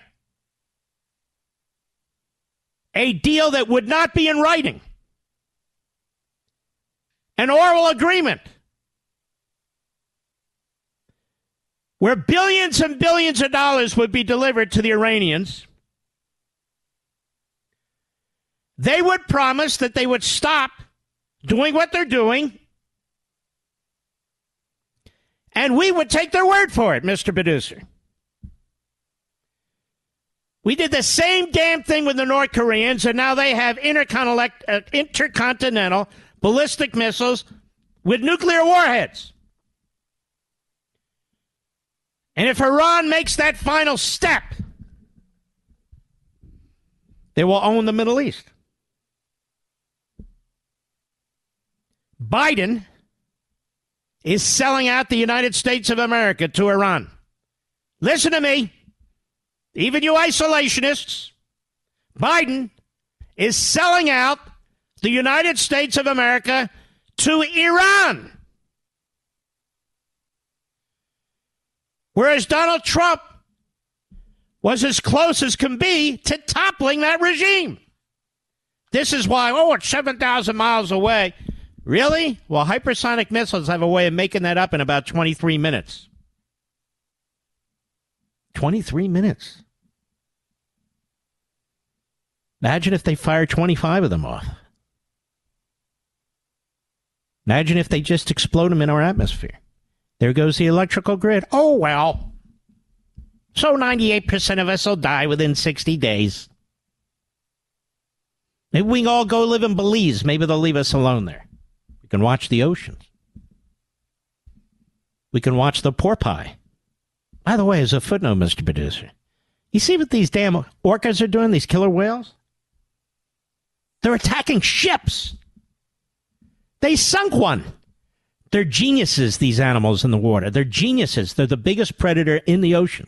A deal that would not be in writing, an oral agreement. Where billions and billions of dollars would be delivered to the Iranians, they would promise that they would stop doing what they're doing, and we would take their word for it, Mr. Producer. We did the same damn thing with the North Koreans, and now they have uh, intercontinental ballistic missiles with nuclear warheads. And if Iran makes that final step, they will own the Middle East. Biden is selling out the United States of America to Iran. Listen to me, even you isolationists. Biden is selling out the United States of America to Iran. Whereas Donald Trump was as close as can be to toppling that regime. This is why, oh, it's 7,000 miles away. Really? Well, hypersonic missiles have a way of making that up in about 23 minutes. 23 minutes. Imagine if they fire 25 of them off. Imagine if they just explode them in our atmosphere. There goes the electrical grid. Oh, well. So 98% of us will die within 60 days. Maybe we can all go live in Belize. Maybe they'll leave us alone there. Can watch the oceans. We can watch the porpoise. By the way, as a footnote, Mr. Producer, you see what these damn orcas are doing, these killer whales? They're attacking ships. They sunk one. They're geniuses, these animals in the water. They're geniuses. They're the biggest predator in the ocean.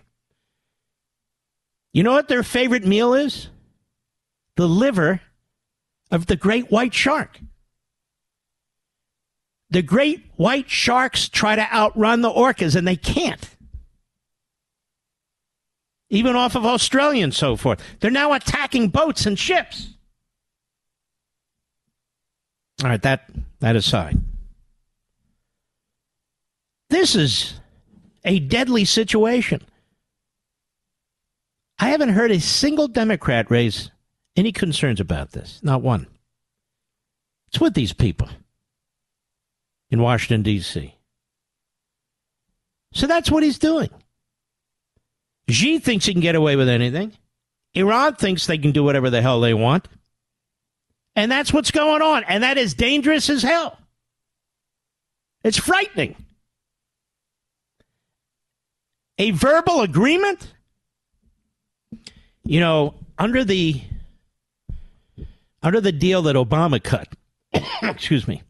You know what their favorite meal is? The liver of the great white shark. The great white sharks try to outrun the orcas, and they can't. Even off of Australia and so forth. They're now attacking boats and ships. All right, that, that aside. This is a deadly situation. I haven't heard a single Democrat raise any concerns about this. Not one. It's with these people in Washington, D.C. So that's what he's doing. Xi thinks he can get away with anything. Iran thinks they can do whatever the hell they want. And that's what's going on. And that is dangerous as hell. It's frightening a verbal agreement? You know, under the under the deal that Obama cut, (coughs) excuse me,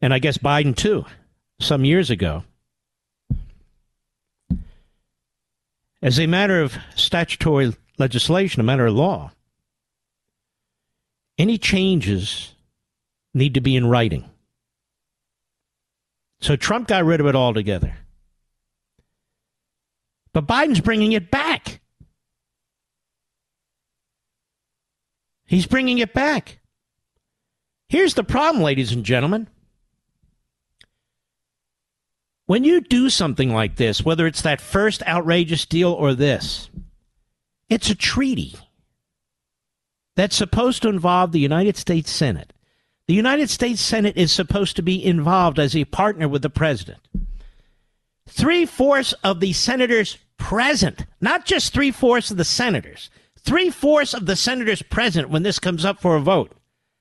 and I guess Biden too, some years ago, as a matter of statutory legislation, a matter of law, any changes need to be in writing. So Trump got rid of it altogether. But Biden's bringing it back. He's bringing it back. Here's the problem, ladies and gentlemen. When you do something like this, whether it's that first outrageous deal or this, it's a treaty that's supposed to involve the United States Senate. The United States Senate is supposed to be involved as a partner with the president. Three fourths of the senators present, not just three fourths of the senators, three fourths of the senators present when this comes up for a vote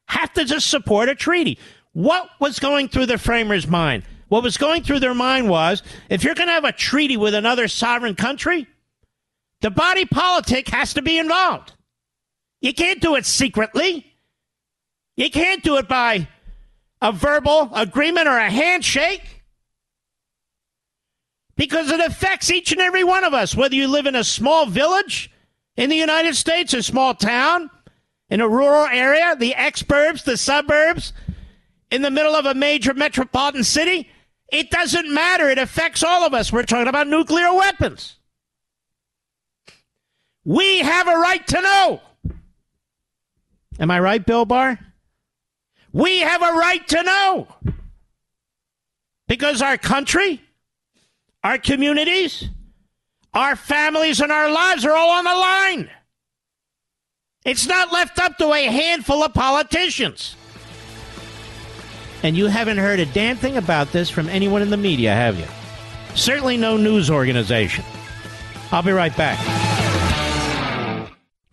have to just support a treaty. What was going through the framers' mind? What was going through their mind was if you're going to have a treaty with another sovereign country, the body politic has to be involved. You can't do it secretly. You can't do it by a verbal agreement or a handshake because it affects each and every one of us, whether you live in a small village in the United States, a small town, in a rural area, the exurbs, the suburbs, in the middle of a major metropolitan city. It doesn't matter. It affects all of us. We're talking about nuclear weapons. We have a right to know. Am I right, Bill Barr? We have a right to know. Because our country, our communities, our families, and our lives are all on the line. It's not left up to a handful of politicians. And you haven't heard a damn thing about this from anyone in the media, have you? Certainly no news organization. I'll be right back.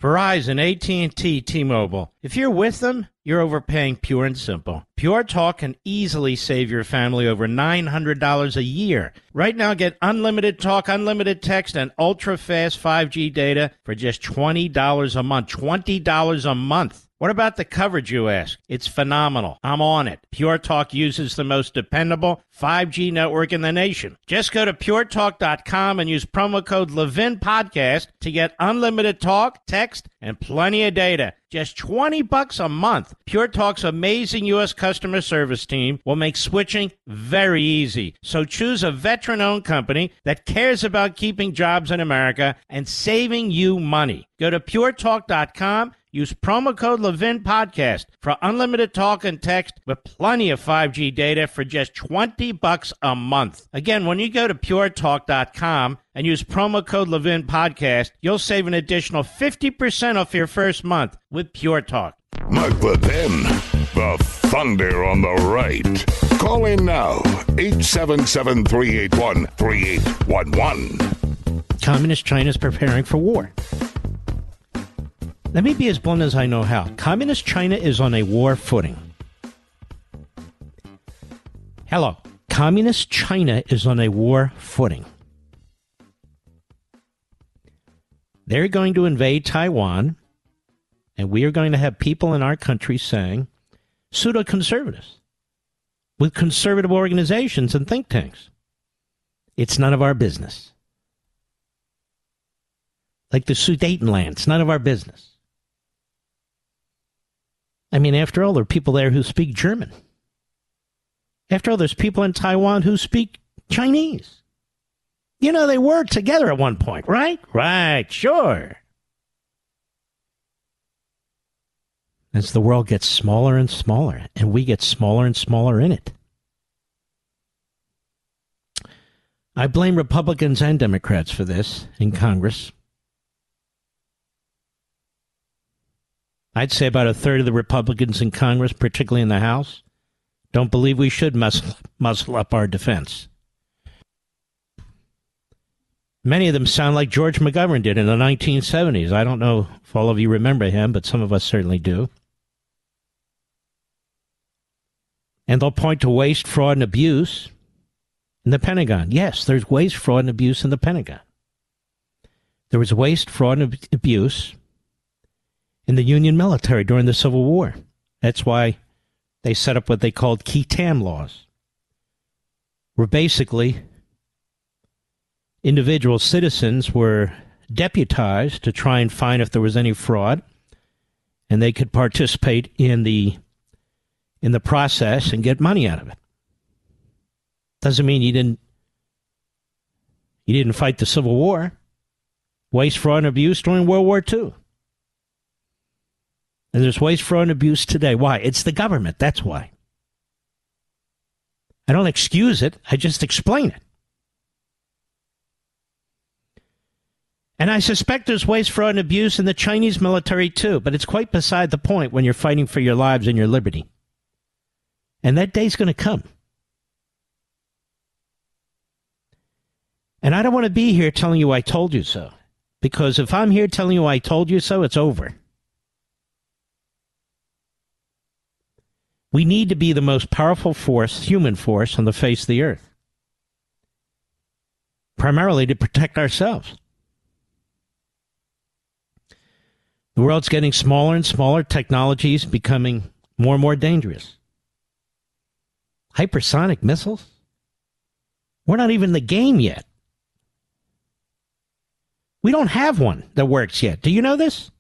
Verizon, AT&T, T-Mobile. If you're with them, you're overpaying pure and simple. Pure Talk can easily save your family over $900 a year. Right now, get unlimited talk, unlimited text, and ultra fast 5G data for just $20 a month. $20 a month. What about the coverage, you ask? It's phenomenal. I'm on it. Pure Talk uses the most dependable 5G network in the nation. Just go to puretalk.com and use promo code Levin Podcast to get unlimited talk, text, and plenty of data. Just 20 bucks a month. Pure Talk's amazing U.S. customer service team will make switching very easy. So choose a veteran owned company that cares about keeping jobs in America and saving you money. Go to puretalk.com Use promo code Levin Podcast for unlimited talk and text with plenty of 5G data for just 20 bucks a month. Again, when you go to puretalk.com and use promo code Levin Podcast, you'll save an additional 50% off your first month with Pure Talk. Mark Levin, the thunder on the right. Call in now, 877 381 3811. Communist China is preparing for war. Let me be as blunt as I know how. Communist China is on a war footing. Hello. Communist China is on a war footing. They're going to invade Taiwan, and we are going to have people in our country saying pseudo conservatives with conservative organizations and think tanks. It's none of our business. Like the Sudetenland, it's none of our business. I mean, after all, there are people there who speak German. After all, there's people in Taiwan who speak Chinese. You know, they were together at one point, right? Right, sure. As the world gets smaller and smaller, and we get smaller and smaller in it. I blame Republicans and Democrats for this in Congress. I'd say about a third of the Republicans in Congress, particularly in the House, don't believe we should muscle, (laughs) muscle up our defense. Many of them sound like George McGovern did in the 1970s. I don't know if all of you remember him, but some of us certainly do. And they'll point to waste, fraud, and abuse in the Pentagon. Yes, there's waste, fraud, and abuse in the Pentagon. There was waste, fraud, and abuse in the Union military during the Civil War. That's why they set up what they called qui tam laws, where basically individual citizens were deputized to try and find if there was any fraud, and they could participate in the in the process and get money out of it. Doesn't mean you didn't He didn't fight the Civil War, waste, fraud, and abuse during World War II. And there's waste, fraud, and abuse today. Why? It's the government. That's why. I don't excuse it, I just explain it. And I suspect there's waste, fraud, and abuse in the Chinese military too, but it's quite beside the point when you're fighting for your lives and your liberty. And that day's going to come. And I don't want to be here telling you I told you so. Because if I'm here telling you I told you so, it's over. We need to be the most powerful force, human force, on the face of the earth. Primarily to protect ourselves. The world's getting smaller and smaller, technologies becoming more and more dangerous. Hypersonic missiles? We're not even in the game yet. We don't have one that works yet. Do you know this?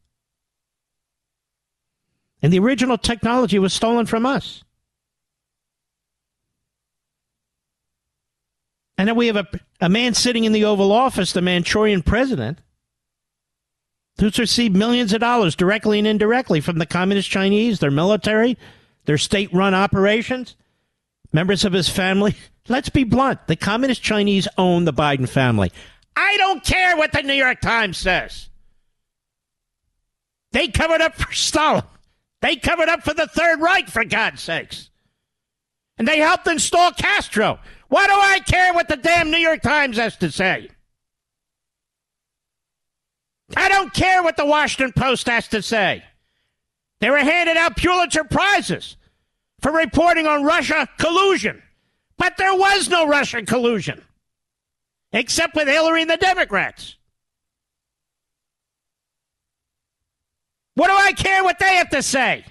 And the original technology was stolen from us. And then we have a, a man sitting in the Oval Office, the Manchurian president, who's received millions of dollars directly and indirectly from the Communist Chinese, their military, their state run operations, members of his family. Let's be blunt the Communist Chinese own the Biden family. I don't care what the New York Times says. They covered up for Stalin. They covered up for the Third Reich, for God's sakes. And they helped install Castro. Why do I care what the damn New York Times has to say? I don't care what the Washington Post has to say. They were handed out Pulitzer Prizes for reporting on Russia collusion. But there was no Russian collusion except with Hillary and the Democrats. What do I care what they have to say?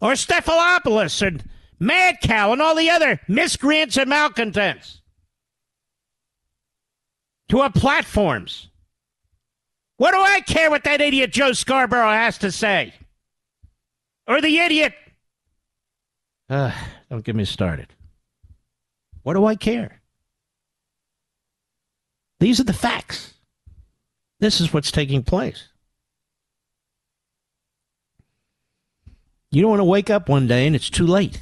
Or Stephanopoulos and Mad Cow and all the other miscreants and malcontents to our platforms. What do I care what that idiot Joe Scarborough has to say? Or the idiot. Uh, don't get me started. What do I care? These are the facts. This is what's taking place. You don't want to wake up one day and it's too late.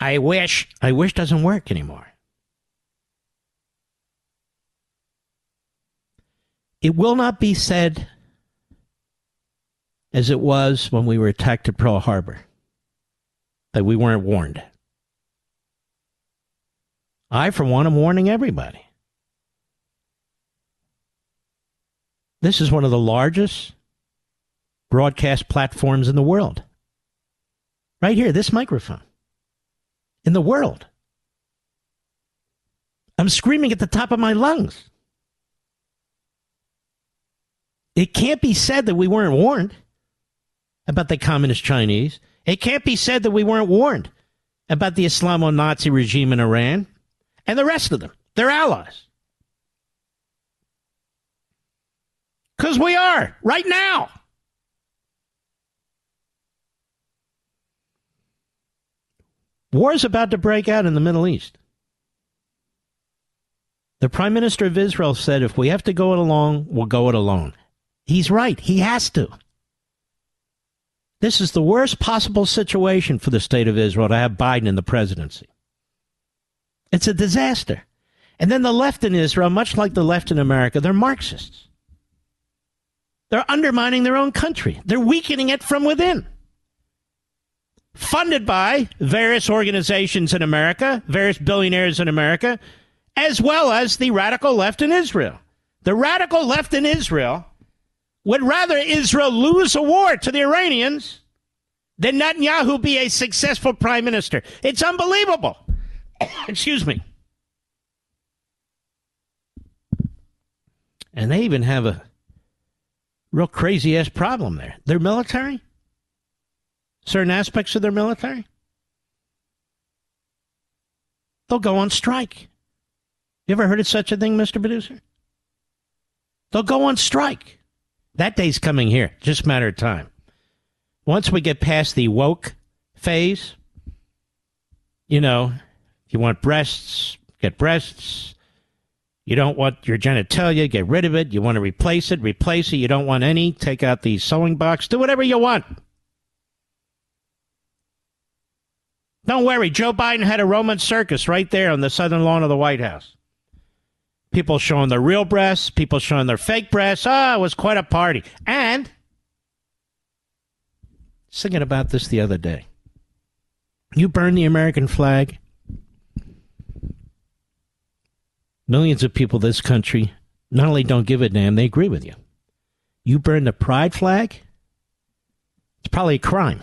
I wish, I wish doesn't work anymore. It will not be said as it was when we were attacked at Pearl Harbor that we weren't warned. I, for one, am warning everybody. This is one of the largest broadcast platforms in the world. Right here, this microphone. In the world. I'm screaming at the top of my lungs. It can't be said that we weren't warned about the communist Chinese. It can't be said that we weren't warned about the Islamo Nazi regime in Iran and the rest of them, their allies. Because we are right now. War is about to break out in the Middle East. The Prime Minister of Israel said, if we have to go it alone, we'll go it alone. He's right. He has to. This is the worst possible situation for the state of Israel to have Biden in the presidency. It's a disaster. And then the left in Israel, much like the left in America, they're Marxists. They're undermining their own country. They're weakening it from within. Funded by various organizations in America, various billionaires in America, as well as the radical left in Israel. The radical left in Israel would rather Israel lose a war to the Iranians than Netanyahu be a successful prime minister. It's unbelievable. (coughs) Excuse me. And they even have a real crazy ass problem there. Their military, certain aspects of their military, they'll go on strike. You ever heard of such a thing, Mr. Producer? They'll go on strike. That day's coming here, just matter of time. Once we get past the woke phase, you know, if you want breasts, get breasts. You don't want your genitalia, get rid of it. You want to replace it, replace it. You don't want any, take out the sewing box, do whatever you want. Don't worry, Joe Biden had a Roman circus right there on the southern lawn of the White House. People showing their real breasts, people showing their fake breasts. Ah, oh, it was quite a party. And thinking about this the other day. You burn the American flag. Millions of people this country not only don't give a damn, they agree with you. You burn the pride flag, it's probably a crime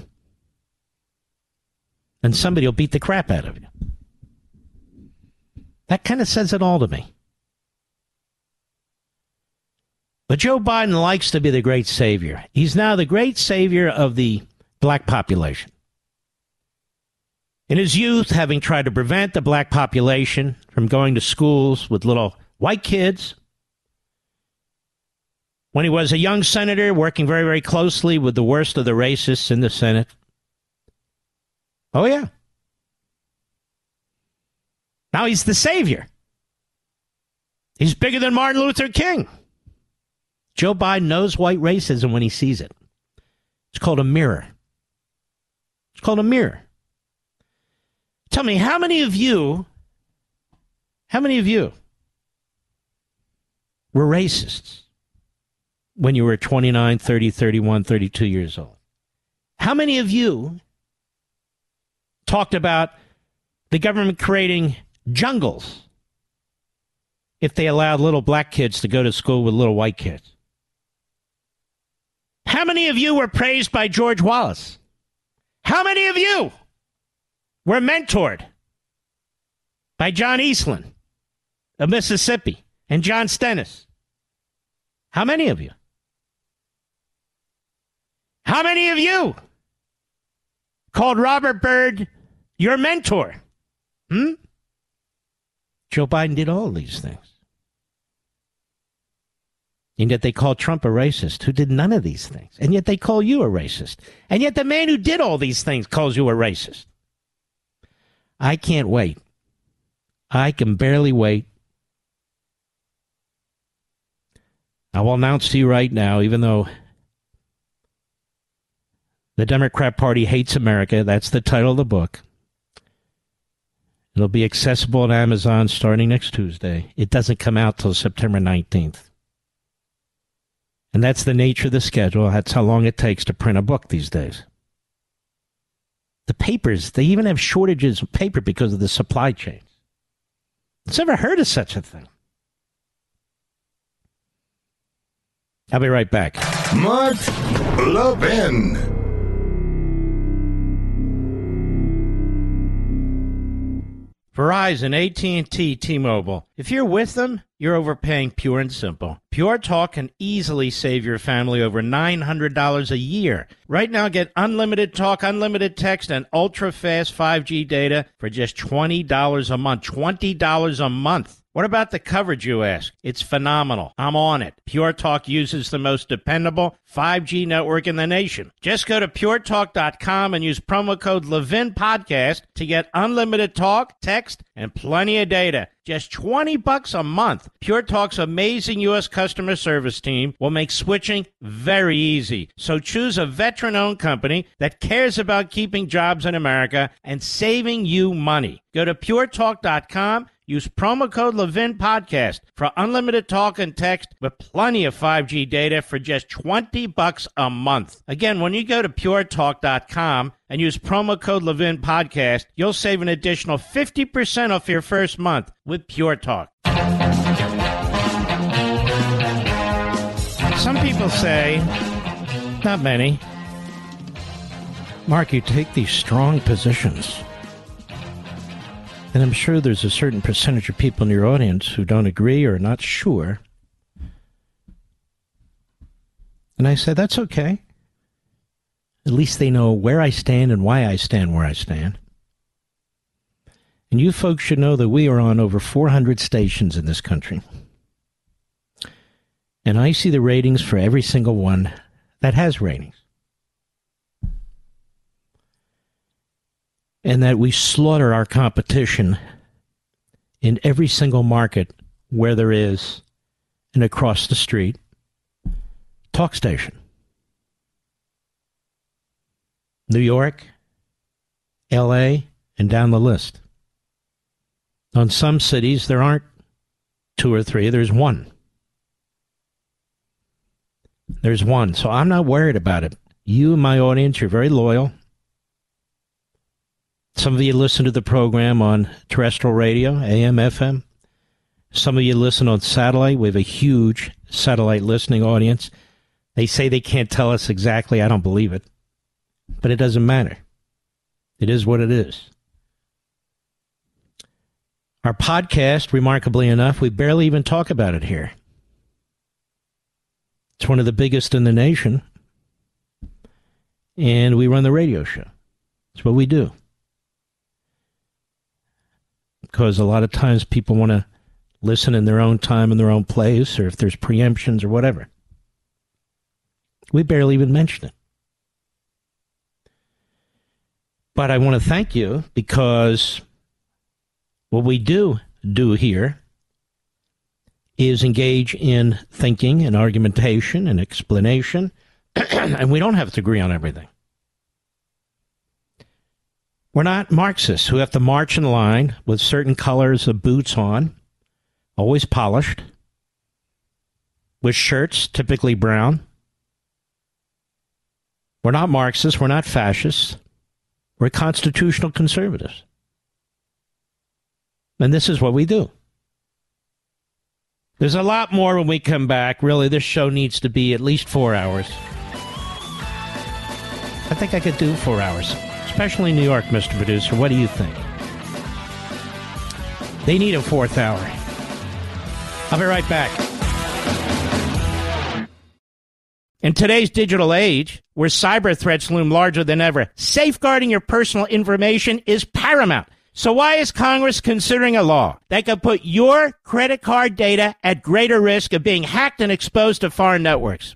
and somebody will beat the crap out of you. That kind of says it all to me. But Joe Biden likes to be the great savior. He's now the great savior of the black population. In his youth, having tried to prevent the black population from going to schools with little white kids, when he was a young senator working very, very closely with the worst of the racists in the Senate, Oh, yeah. Now he's the savior. He's bigger than Martin Luther King. Joe Biden knows white racism when he sees it. It's called a mirror. It's called a mirror. Tell me, how many of you, how many of you were racists when you were 29, 30, 31, 32 years old? How many of you talked about the government creating jungles if they allowed little black kids to go to school with little white kids. How many of you were praised by George Wallace? How many of you were mentored by John Eastland of Mississippi and John Stennis? How many of you? How many of you called Robert Byrd your mentor. Hmm? Joe Biden did all these things. And yet they call Trump a racist who did none of these things. And yet they call you a racist. And yet the man who did all these things calls you a racist. I can't wait. I can barely wait. I will announce to you right now, even though the Democrat Party hates America, that's the title of the book. It'll be accessible on Amazon starting next Tuesday. It doesn't come out till September 19th. And that's the nature of the schedule. That's how long it takes to print a book these days. The papers, they even have shortages of paper because of the supply chains. It's never heard of such a thing. I'll be right back. Mark Levin. Verizon, AT&T, T-Mobile. If you're with them, you're overpaying pure and simple. Pure Talk can easily save your family over $900 a year. Right now, get unlimited talk, unlimited text, and ultra-fast 5G data for just $20 a month. $20 a month. What about the coverage, you ask? It's phenomenal. I'm on it. Pure Talk uses the most dependable 5G network in the nation. Just go to puretalk.com and use promo code Levin Podcast to get unlimited talk, text, and plenty of data. Just 20 bucks a month. Pure Talk's amazing U.S. customer service team will make switching very easy. So choose a veteran owned company that cares about keeping jobs in America and saving you money. Go to puretalk.com Use promo code Levin Podcast for unlimited talk and text with plenty of 5G data for just 20 bucks a month. Again, when you go to puretalk.com and use promo code Levin Podcast, you'll save an additional 50% off your first month with Pure Talk. Some people say, not many, Mark, you take these strong positions and I'm sure there's a certain percentage of people in your audience who don't agree or are not sure. And I said, that's okay. At least they know where I stand and why I stand where I stand. And you folks should know that we are on over 400 stations in this country. And I see the ratings for every single one that has ratings. And that we slaughter our competition in every single market where there is an across the street talk station. New York, LA, and down the list. On some cities, there aren't two or three, there's one. There's one. So I'm not worried about it. You, my audience, you're very loyal. Some of you listen to the program on terrestrial radio, AM, FM. Some of you listen on satellite. We have a huge satellite listening audience. They say they can't tell us exactly. I don't believe it. But it doesn't matter. It is what it is. Our podcast, remarkably enough, we barely even talk about it here. It's one of the biggest in the nation. And we run the radio show. That's what we do. Because a lot of times people want to listen in their own time in their own place, or if there's preemptions or whatever. We barely even mention it. But I want to thank you because what we do do here is engage in thinking and argumentation and explanation, (clears throat) and we don't have to agree on everything. We're not Marxists who have to march in line with certain colors of boots on, always polished, with shirts typically brown. We're not Marxists, we're not fascists, we're constitutional conservatives. And this is what we do. There's a lot more when we come back. Really, this show needs to be at least four hours. I think I could do four hours, especially in New York, Mr. Producer. What do you think? They need a fourth hour. I'll be right back. In today's digital age, where cyber threats loom larger than ever, safeguarding your personal information is paramount. So why is Congress considering a law that could put your credit card data at greater risk of being hacked and exposed to foreign networks?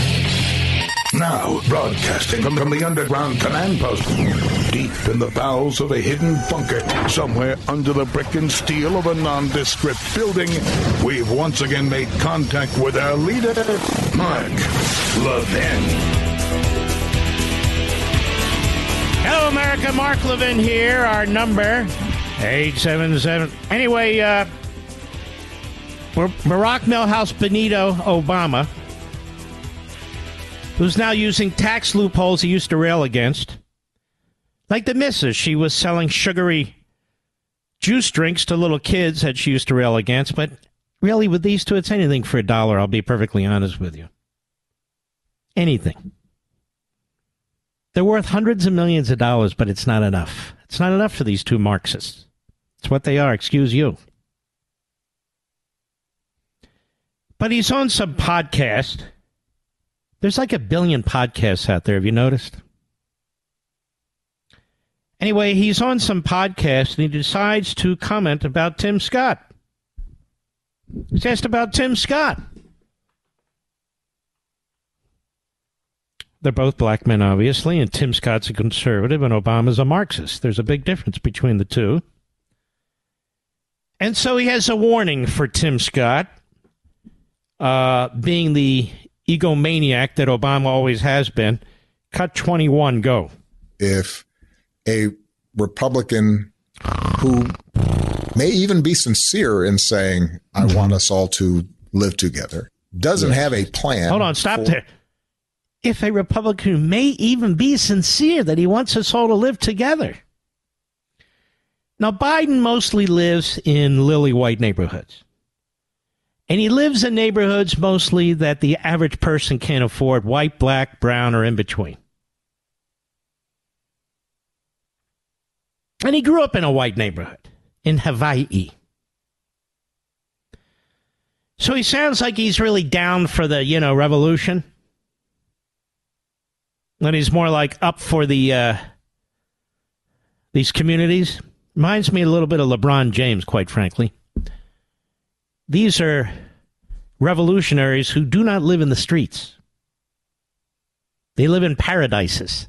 Now, broadcasting from, the underground command post, deep in the bowels of a hidden bunker, somewhere under the brick and steel of a nondescript building, we've once again made contact with our leader, Mark Levin. Hello, America. Mark Levin here. Our number, 877. Anyway, uh, Barack Milhous Benito Obama, who's now using tax loopholes he used to rail against, like the missus. She was selling sugary juice drinks to little kids that she used to rail against, but really, with these two, it's anything for a dollar. I'll be perfectly honest with you. Anything. They're worth hundreds of millions of dollars, but it's not enough. It's not enough for these two Marxists. It's what they are, excuse you. But he's on some podcast. There's like a billion podcasts out there. Have you noticed? Anyway, he's on some podcast and he decides to comment about Tim Scott. He's asked about Tim Scott. They're both black men, obviously, and Tim Scott's a conservative and Obama's a Marxist. There's a big difference between the two. And so he has a warning for Tim Scott, uh, being the egomaniac that Obama always has been. Cut 21, go. If a Republican who may even be sincere in saying, I mm-hmm. want us all to live together, doesn't have a plan. Hold on, stop for- there. if a Republican may even be sincere that he wants us all to live together. Now, Biden mostly lives in lily white neighborhoods. And he lives in neighborhoods mostly that the average person can't afford white, black, brown, or in between. And he grew up in a white neighborhood in Hawaii. So he sounds like he's really down for the, you know, revolution. And he's more like up for the uh, these communities. Reminds me a little bit of LeBron James, quite frankly. These are revolutionaries who do not live in the streets. They live in paradises.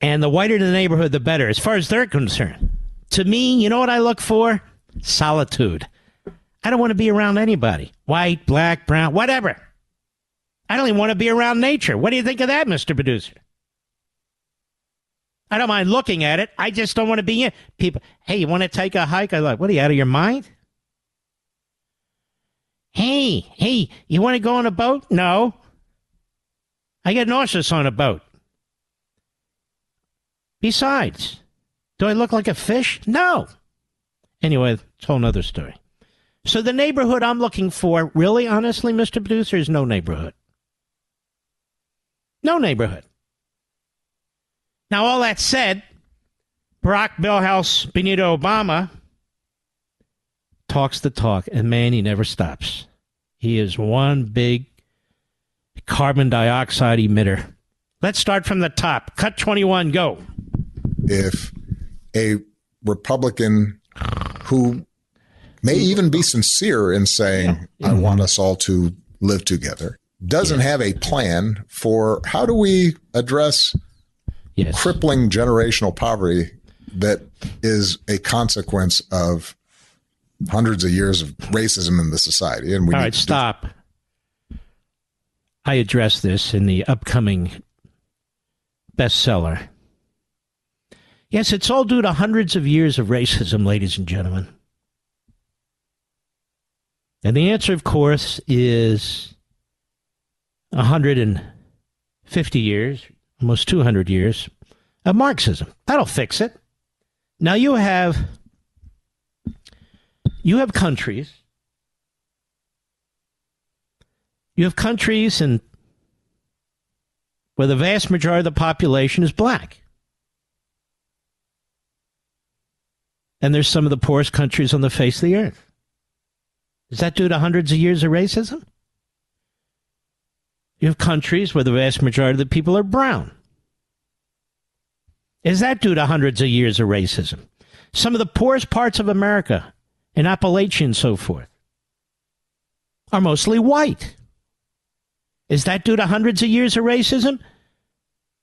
And the whiter the neighborhood, the better, as far as they're concerned. To me, you know what I look for? Solitude. I don't want to be around anybody. White, black, brown, whatever. I don't even want to be around nature. What do you think of that, Mr. Producer? I don't mind looking at it. I just don't want to be in. People, hey, you want to take a hike? I like, what are you out of your mind? Hey, hey, you want to go on a boat? No. I get nauseous on a boat. Besides, do I look like a fish? No. Anyway, it's a whole other story. So the neighborhood I'm looking for, really, honestly, Mr. Producer, is no neighborhood. No neighborhood. Now, all that said, Barack Milhous Benito Obama talks the talk, and man, he never stops. He is one big carbon dioxide emitter. Let's start from the top. Cut 21, go. If a Republican who may even be sincere in saying, yeah. I want us all to live together, doesn't yes. have a plan for how do we address yes. crippling generational poverty that is a consequence of hundreds of years of racism in the society. And we all right, stop. I address this in the upcoming bestseller. Yes, it's all due to hundreds of years of racism, ladies and gentlemen. And the answer, of course, is 150 years, almost 200 years of Marxism. That'll fix it. Now you have you have countries you have countries and where the vast majority of the population is black. And there's some of the poorest countries on the face of the earth. Is that due to hundreds of years of racism? You have countries where the vast majority of the people are brown. Is that due to hundreds of years of racism? Some of the poorest parts of America, in Appalachia and so forth, are mostly white. Is that due to hundreds of years of racism?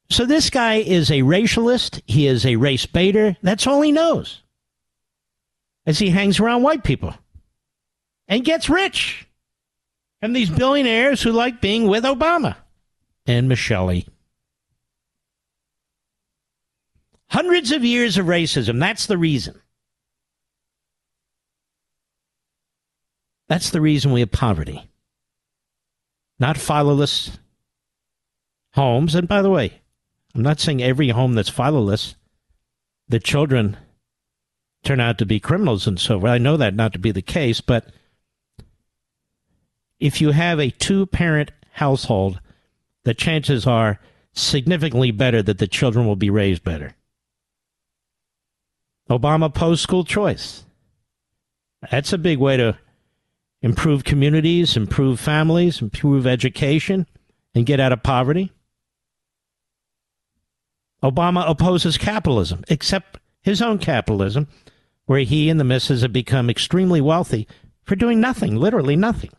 So this guy is a racialist. He is a race baiter. That's all he knows. As he hangs around white people and gets rich. And these billionaires who like being with Obama and Michelle. Hundreds of years of racism. That's the reason. That's the reason we have poverty. Not fatherless homes. And by the way, I'm not saying every home that's fatherless, the children turn out to be criminals and so forth. I know that not to be the case, but if you have a two parent household, the chances are significantly better that the children will be raised better. Obama post school choice. That's a big way to improve communities, improve families, improve education, and get out of poverty. Obama opposes capitalism, except his own capitalism, where he and the missus have become extremely wealthy for doing nothing, literally nothing.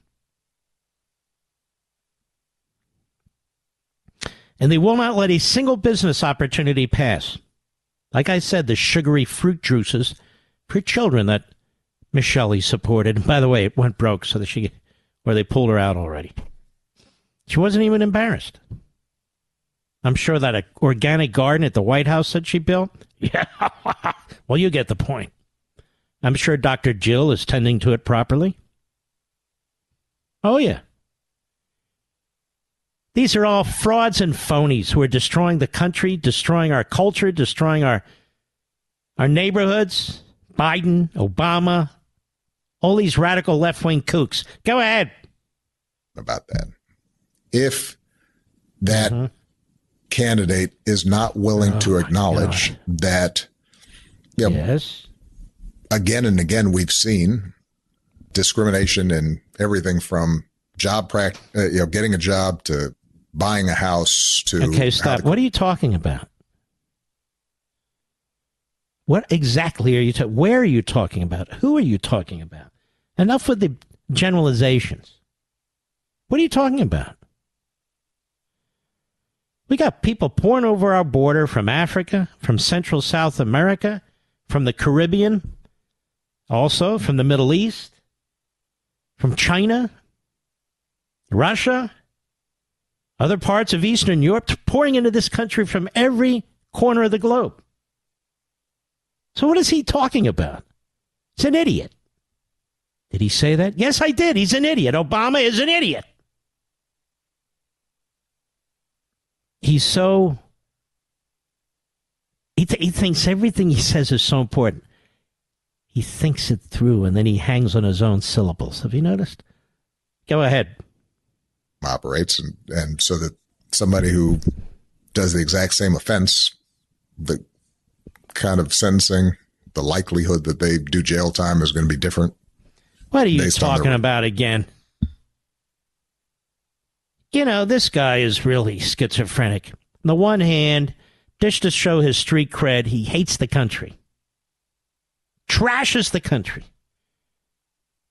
and they will not let a single business opportunity pass. Like I said, the sugary fruit juices for children that Michelle supported. By the way, it went broke, so that she, where they pulled her out already. She wasn't even embarrassed. I'm sure that organic garden at the White House that she built. (laughs) Yeah, well, you get the point. I'm sure Dr. Jill is tending to it properly. Oh yeah. These are all frauds and phonies who are destroying the country, destroying our culture, destroying our our neighborhoods. Biden, Obama, all these radical left wing kooks. Go ahead. About that. If that mm-hmm. candidate is not willing oh to acknowledge God. that, you know, yes. again and again, we've seen discrimination in everything from job practice, uh, you know, getting a job to buying a house to. Okay, stop. what are you talking about? What exactly are you talking? Where are you talking about? Who are you talking about? Enough with the generalizations. What are you talking about? We got people pouring over our border from Africa, from Central South America, from the Caribbean, also from the Middle East, from China, Russia, other parts of Eastern Europe, pouring into this country from every corner of the globe. So, what is he talking about? It's an idiot. Did he say that? Yes, I did. He's an idiot. Obama is an idiot. He's so. He, th- he thinks everything he says is so important. He thinks it through and then he hangs on his own syllables. Have you noticed? Go ahead. Operates, and, and so that somebody who does the exact same offense, the kind of sentencing, the likelihood that they do jail time is going to be different. What are you talking about again? You know, this guy is really schizophrenic. On the one hand, just to show his street cred, he hates the country, trashes the country.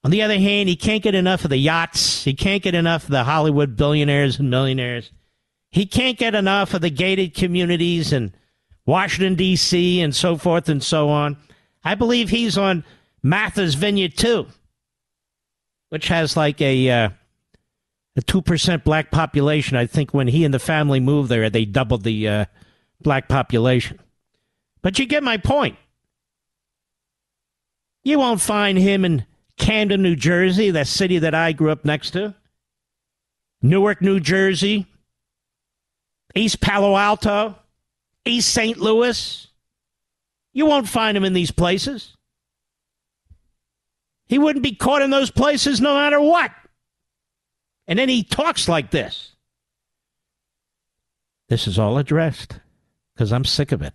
On the other hand, he can't get enough of the yachts. He can't get enough of the Hollywood billionaires and millionaires. He can't get enough of the gated communities and Washington, D.C., and so forth and so on. I believe he's on Martha's Vineyard too, which has like a uh, a two percent black population. I think when he and the family moved there, they doubled the uh, black population. But you get my point. You won't find him in Camden, New Jersey, that city that I grew up next to. Newark, New Jersey. East Palo Alto. East St. Louis. You won't find him in these places. He wouldn't be caught in those places no matter what. And then he talks like this. This is all addressed because I'm sick of it.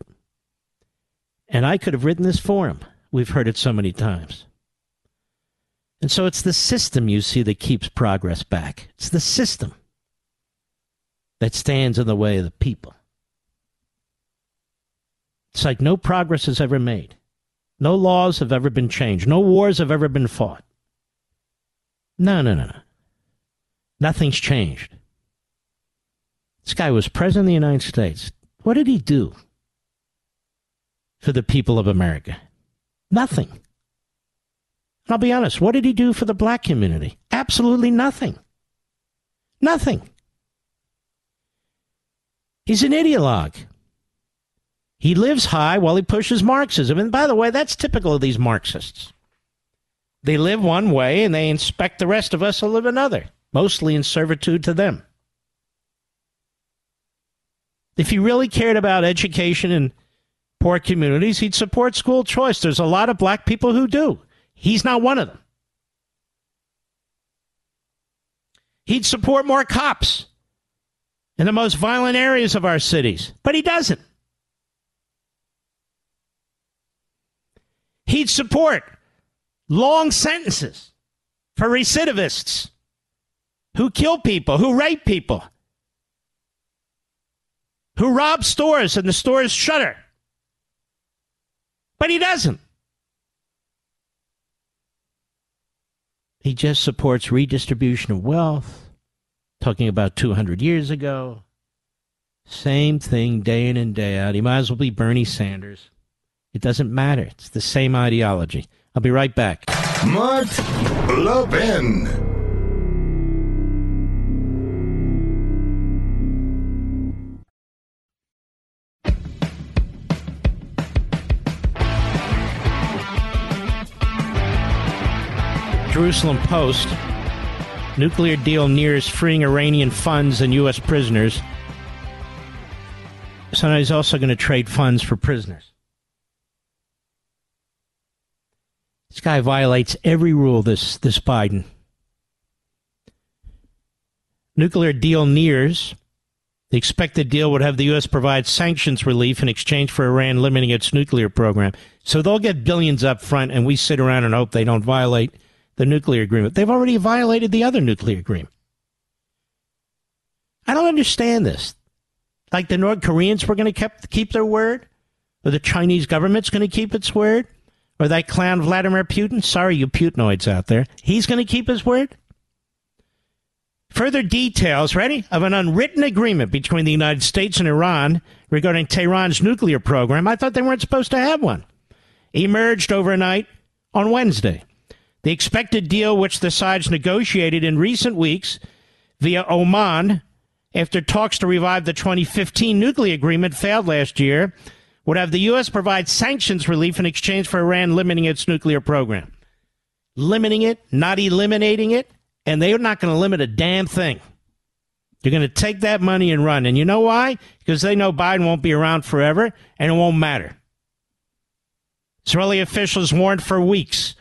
And I could have written this for him. We've heard it so many times. And so it's the system you see that keeps progress back. It's the system that stands in the way of the people. It's like no progress is ever made. No laws have ever been changed. No wars have ever been fought. No, no, no, no. Nothing's changed. This guy was president of the United States. What did he do for the people of America? Nothing. I'll be honest, what did he do for the black community? Absolutely nothing. Nothing. He's an ideologue. He lives high while he pushes Marxism. And by the way, that's typical of these Marxists. They live one way and they expect the rest of us to live another, mostly in servitude to them. If he really cared about education in poor communities, he'd support school choice. There's a lot of black people who do. He's not one of them. He'd support more cops in the most violent areas of our cities, but he doesn't. He'd support long sentences for recidivists who kill people, who rape people, who rob stores and the stores shutter. But he doesn't. He just supports redistribution of wealth, talking about 200 years ago. Same thing day in and day out. He might as well be Bernie Sanders. It doesn't matter. It's the same ideology. I'll be right back. Mark Levin. Jerusalem Post Nuclear deal nears freeing Iranian funds and U.S. prisoners. So now he's also going to trade funds for prisoners. This guy violates every rule, this, this Biden. Nuclear deal nears. The expected deal would have the U.S. provide sanctions relief in exchange for Iran limiting its nuclear program. So they'll get billions up front, and we sit around and hope they don't violate the nuclear agreement. They've already violated the other nuclear agreement. I don't understand this. Like the North Koreans were going to keep their word, or the Chinese government's going to keep its word, or that clown Vladimir Putin. Sorry, you Putinoids out there. He's going to keep his word. Further details, ready, of an unwritten agreement between the United States and Iran regarding Tehran's nuclear program. I thought they weren't supposed to have one. Emerged overnight on Wednesday. The expected deal, which the sides negotiated in recent weeks via Oman after talks to revive the 2015 nuclear agreement failed last year, would have the U.S. provide sanctions relief in exchange for Iran limiting its nuclear program. Limiting it, not eliminating it, and they're not going to limit a damn thing. They're going to take that money and run. And you know why? Because they know Biden won't be around forever and it won't matter. Israeli officials warned for weeks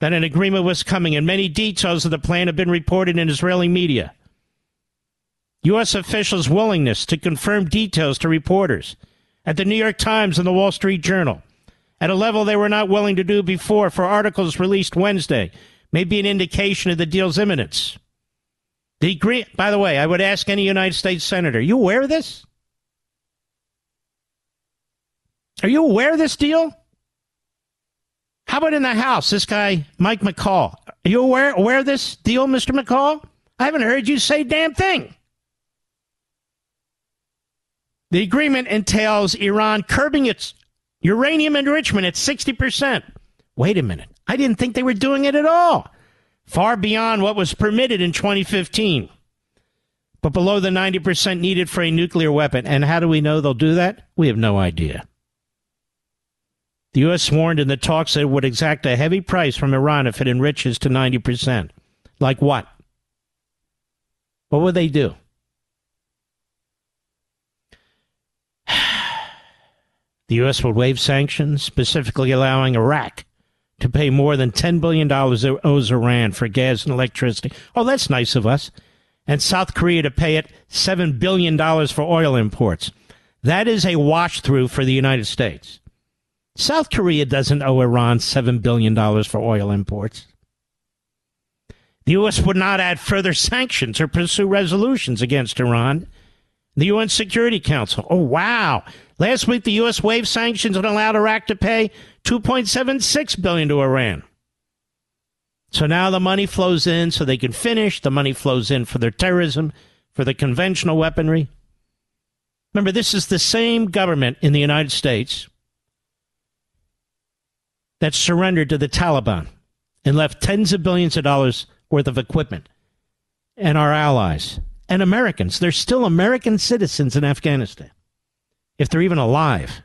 that an agreement was coming, and many details of the plan have been reported in Israeli media. U.S. officials' willingness to confirm details to reporters at the New York Times and the Wall Street Journal at a level they were not willing to do before for articles released Wednesday may be an indication of the deal's imminence. The agree- By the way, I would ask any United States senator, you aware of this? Are you aware of this deal? How about in the House, this guy, Mike McCaul? Are you aware, aware of this deal, Mr. McCaul? I haven't heard you say damn thing. The agreement entails Iran curbing its uranium enrichment at 60%. Wait a minute. I didn't think they were doing it at all. Far beyond what was permitted in 2015, but below the 90% needed for a nuclear weapon. And how do we know they'll do that? We have no idea. The U.S. warned in the talks that it would exact a heavy price from Iran if it enriches to 90%. Like what? What would they do? The U.S. would waive sanctions, specifically allowing Iraq to pay more than $10 billion it owes Iran for gas and electricity. Oh, that's nice of us. And South Korea to pay it $7 billion for oil imports. That is a wash through for the United States. South Korea doesn't owe Iran $7 billion for oil imports. The U.S. would not add further sanctions or pursue resolutions against Iran. The UN Security Council. Oh, wow. Last week, the U.S. waived sanctions and allowed Iraq to pay 2.76 billion to Iran. So now the money flows in so they can finish. The money flows in for their terrorism, for the conventional weaponry. Remember, this is the same government in the United States that surrendered to the Taliban and left tens of billions of dollars worth of equipment and our allies and Americans. They're still American citizens in Afghanistan, if they're even alive.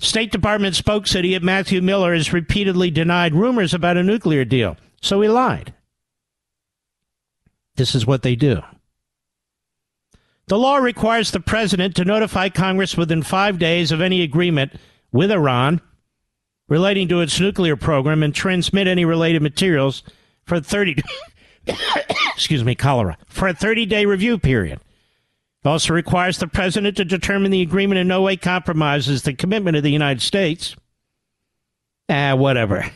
State Department spokesman Matthew Miller has repeatedly denied rumors about a nuclear deal, so he lied. This is what they do. The law requires the president to notify Congress within five days of any agreement with Iran relating to its nuclear program and transmit any related materials for 30 (laughs) excuse me, cholera for a 30-day review period. It also requires the president to determine the agreement in no way compromises the commitment of the United States. Ah, whatever.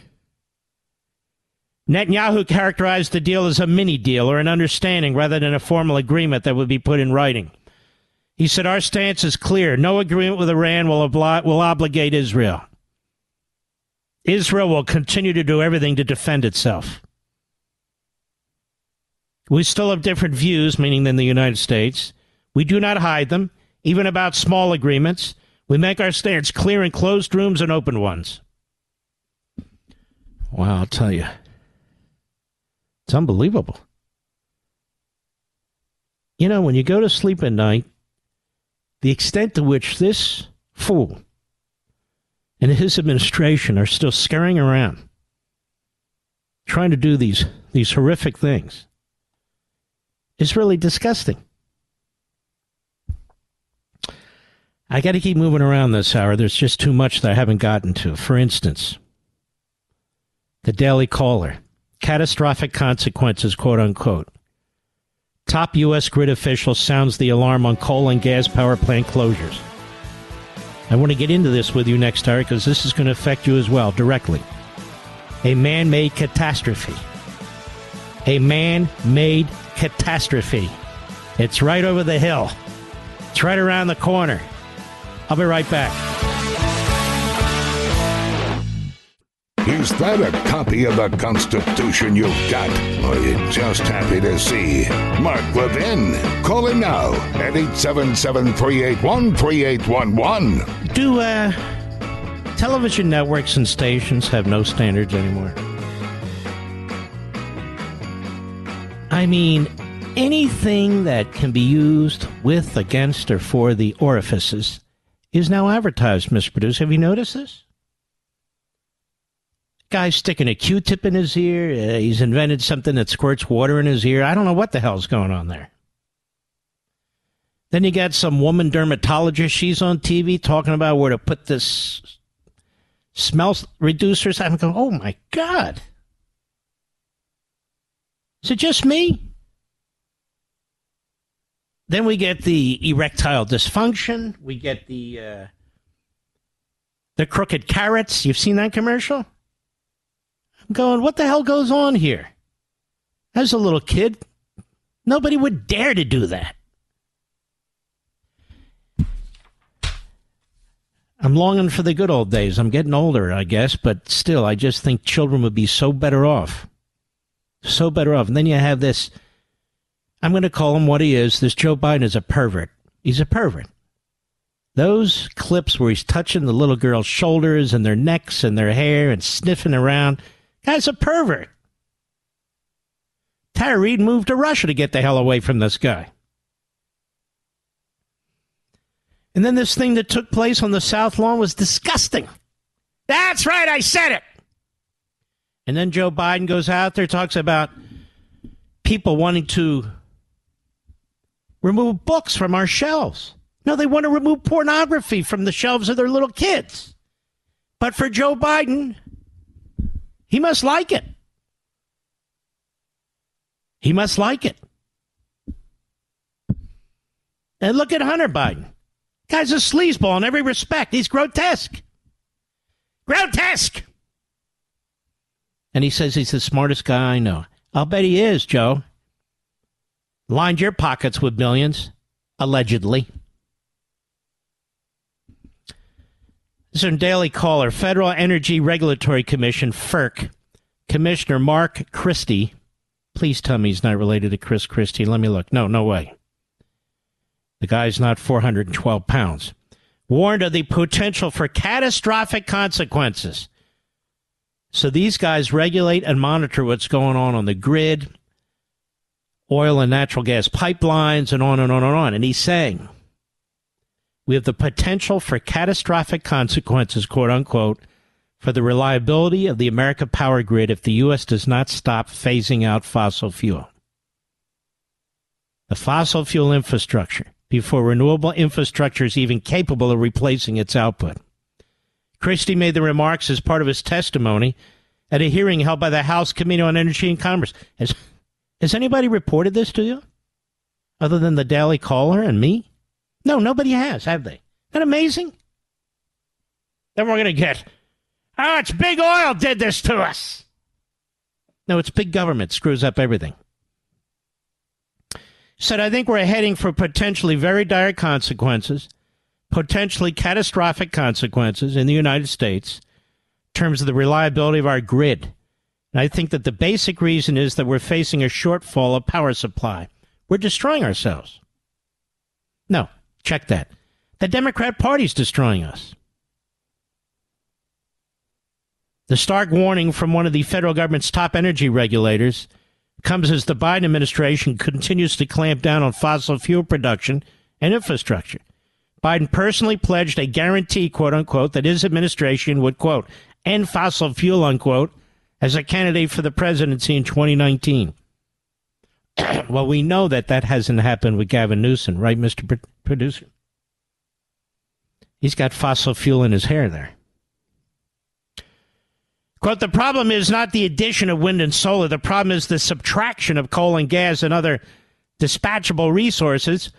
Netanyahu characterized the deal as a mini deal or an understanding rather than a formal agreement that would be put in writing. He said, Our stance is clear. No agreement with Iran will, obli- will obligate Israel. Israel will continue to do everything to defend itself. We still have different views, meaning than the United States. We do not hide them, even about small agreements. We make our stance clear in closed rooms and open ones. Wow, I'll tell you. It's unbelievable. You know, when you go to sleep at night, the extent to which this fool and his administration are still scurrying around trying to do these these horrific things is really disgusting. I got to keep moving around this hour. There's just too much that I haven't gotten to. For instance, the Daily Caller, catastrophic consequences, quote unquote. Top U.S. grid official sounds the alarm on coal and gas power plant closures. I want to get into this with you next hour because this is going to affect you as well directly. A man made catastrophe. A man made catastrophe. It's right over the hill, it's right around the corner. I'll be right back. Is that a copy of the Constitution you've got? Or are you just happy to see Mark Levin? Call him now at 877 381 3811. Do uh, television networks and stations have no standards anymore? I mean, anything that can be used with, against, or for the orifices is now advertised, Mr. Producer. Have you noticed this? Guy's sticking a Q-tip in his ear. Uh, he's invented something that squirts water in his ear. I don't know what the hell's going on there. Then you got some woman dermatologist. She's on TV talking about where to put this smell reducers. I'm going, oh my God. Is it just me? Then we get the erectile dysfunction. We get the uh, the crooked carrots. You've seen that commercial? I'm going, what the hell goes on here? As a little kid, nobody would dare to do that. I'm longing for the good old days. I'm getting older, I guess, but still, I just think children would be so better off. So better off. And then you have this I'm going to call him what he is. This Joe Biden is a pervert. He's a pervert. Those clips where he's touching the little girl's shoulders and their necks and their hair and sniffing around, guy's a pervert. Tara Reade moved to Russia to get the hell away from this guy. And then this thing that took place on the South Lawn was disgusting. That's right, I said it. And then Joe Biden goes out there, talks about people wanting to remove books from our shelves. No, they want to remove pornography from the shelves of their little kids. But for Joe Biden, he must like it. He must like it. And look at Hunter Biden. Guy's a sleazeball in every respect. He's grotesque. Grotesque. And he says he's the smartest guy I know. I'll bet he is, Joe lined your pockets with millions, allegedly. This is Daily Caller. Federal Energy Regulatory Commission, FERC, Commissioner Mark Christie. Please tell me he's not related to Chris Christie. Let me look. No, no way. The guy's not 412 pounds. Warned of the potential for catastrophic consequences. So these guys regulate and monitor what's going on on the grid, oil and natural gas pipelines, and on and on and on. And he's saying we have the potential for catastrophic consequences, quote unquote, for the reliability of the America power grid if the U.S. does not stop phasing out fossil fuel. The fossil fuel infrastructure before renewable infrastructure is even capable of replacing its output. Christie made the remarks as part of his testimony at a hearing held by the House Committee on Energy and Commerce. As has anybody reported this to you? Other than the Daily Caller and me? No, nobody has, have they? Isn't that amazing? Then we're going to get, oh, it's big oil did this to us. No, it's big government screws up everything. Said, I think we're heading for potentially very dire consequences, potentially catastrophic consequences in the United States in terms of the reliability of our grid and I think that the basic reason is that we're facing a shortfall of power supply. We're destroying ourselves. No, check that. The Democrat Party's destroying us. The stark warning from one of the federal government's top energy regulators comes as the Biden administration continues to clamp down on fossil fuel production and infrastructure. Biden personally pledged a guarantee, quote unquote, that his administration would, quote, end fossil fuel, unquote, as a candidate for the presidency in 2019. (clears throat) well, we know that that hasn't happened with Gavin Newsom, right, Mr. Pro- Producer? He's got fossil fuel in his hair there. Quote, the problem is not the addition of wind and solar. The problem is the subtraction of coal and gas and other dispatchable resources,